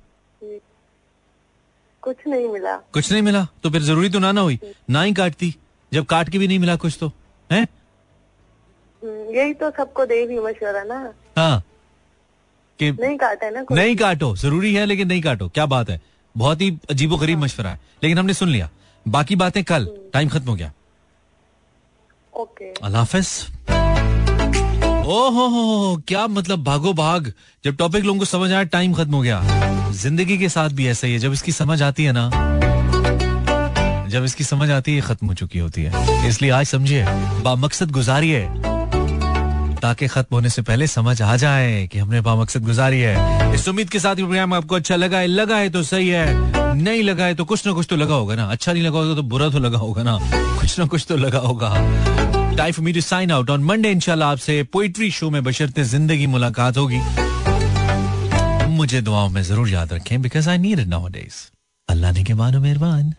कुछ नहीं मिला। कुछ नहीं मिला? तो फिर ज़रूरी तो ना ना हुई। ना ही काटती। जब काट के भी नहीं मिला कुछ तो। है? हम्म, यही तो सबको दे रही मशवरा ना। हाँ। कि नहीं काटा ना नहीं काटो। ज़रूरी है लेकिन नहीं काटो। क्या बात है। बहुत ही अजीबो गरीब हाँ। मशवरा है। लेकिन हमने सुन लिया। बाकी बातें कल। टाइम खत्म हो गया। ओके। अल्लाह हाफिज। ओ हो हो क्या मतलब भागो भाग। जब टॉपिक लोगों को समझ आया टाइम खत्म हो गया। ज़िंदगी के साथ भी ऐसा ही है। जब इसकी समझ आती है ना, जब इसकी समझ आती है खत्म हो चुकी होती है। इसलिए आज समझिए, बामकसद गुजारिए ताकि खत्म होने से पहले समझ आ जाए कि हमने बामकसद गुजारी है। इस उम्मीद के साथ प्रोग्राम आपको अच्छा लगा है लगा है तो सही है, नहीं लगा है तो कुछ ना कुछ तो लगा होगा ना। अच्छा नहीं लगा होगा तो बुरा तो लगा होगा ना। कुछ ना कुछ तो लगा होगा। Time for me to sign out. On Monday, इंशाल्लाह आपसे पोइट्री शो में बशरते ज़िंदगी मुलाकात होगी। मुझे दुआओं में ज़रूर याद रखें because I need it nowadays अल्लाह ने के मानो मेहरबान।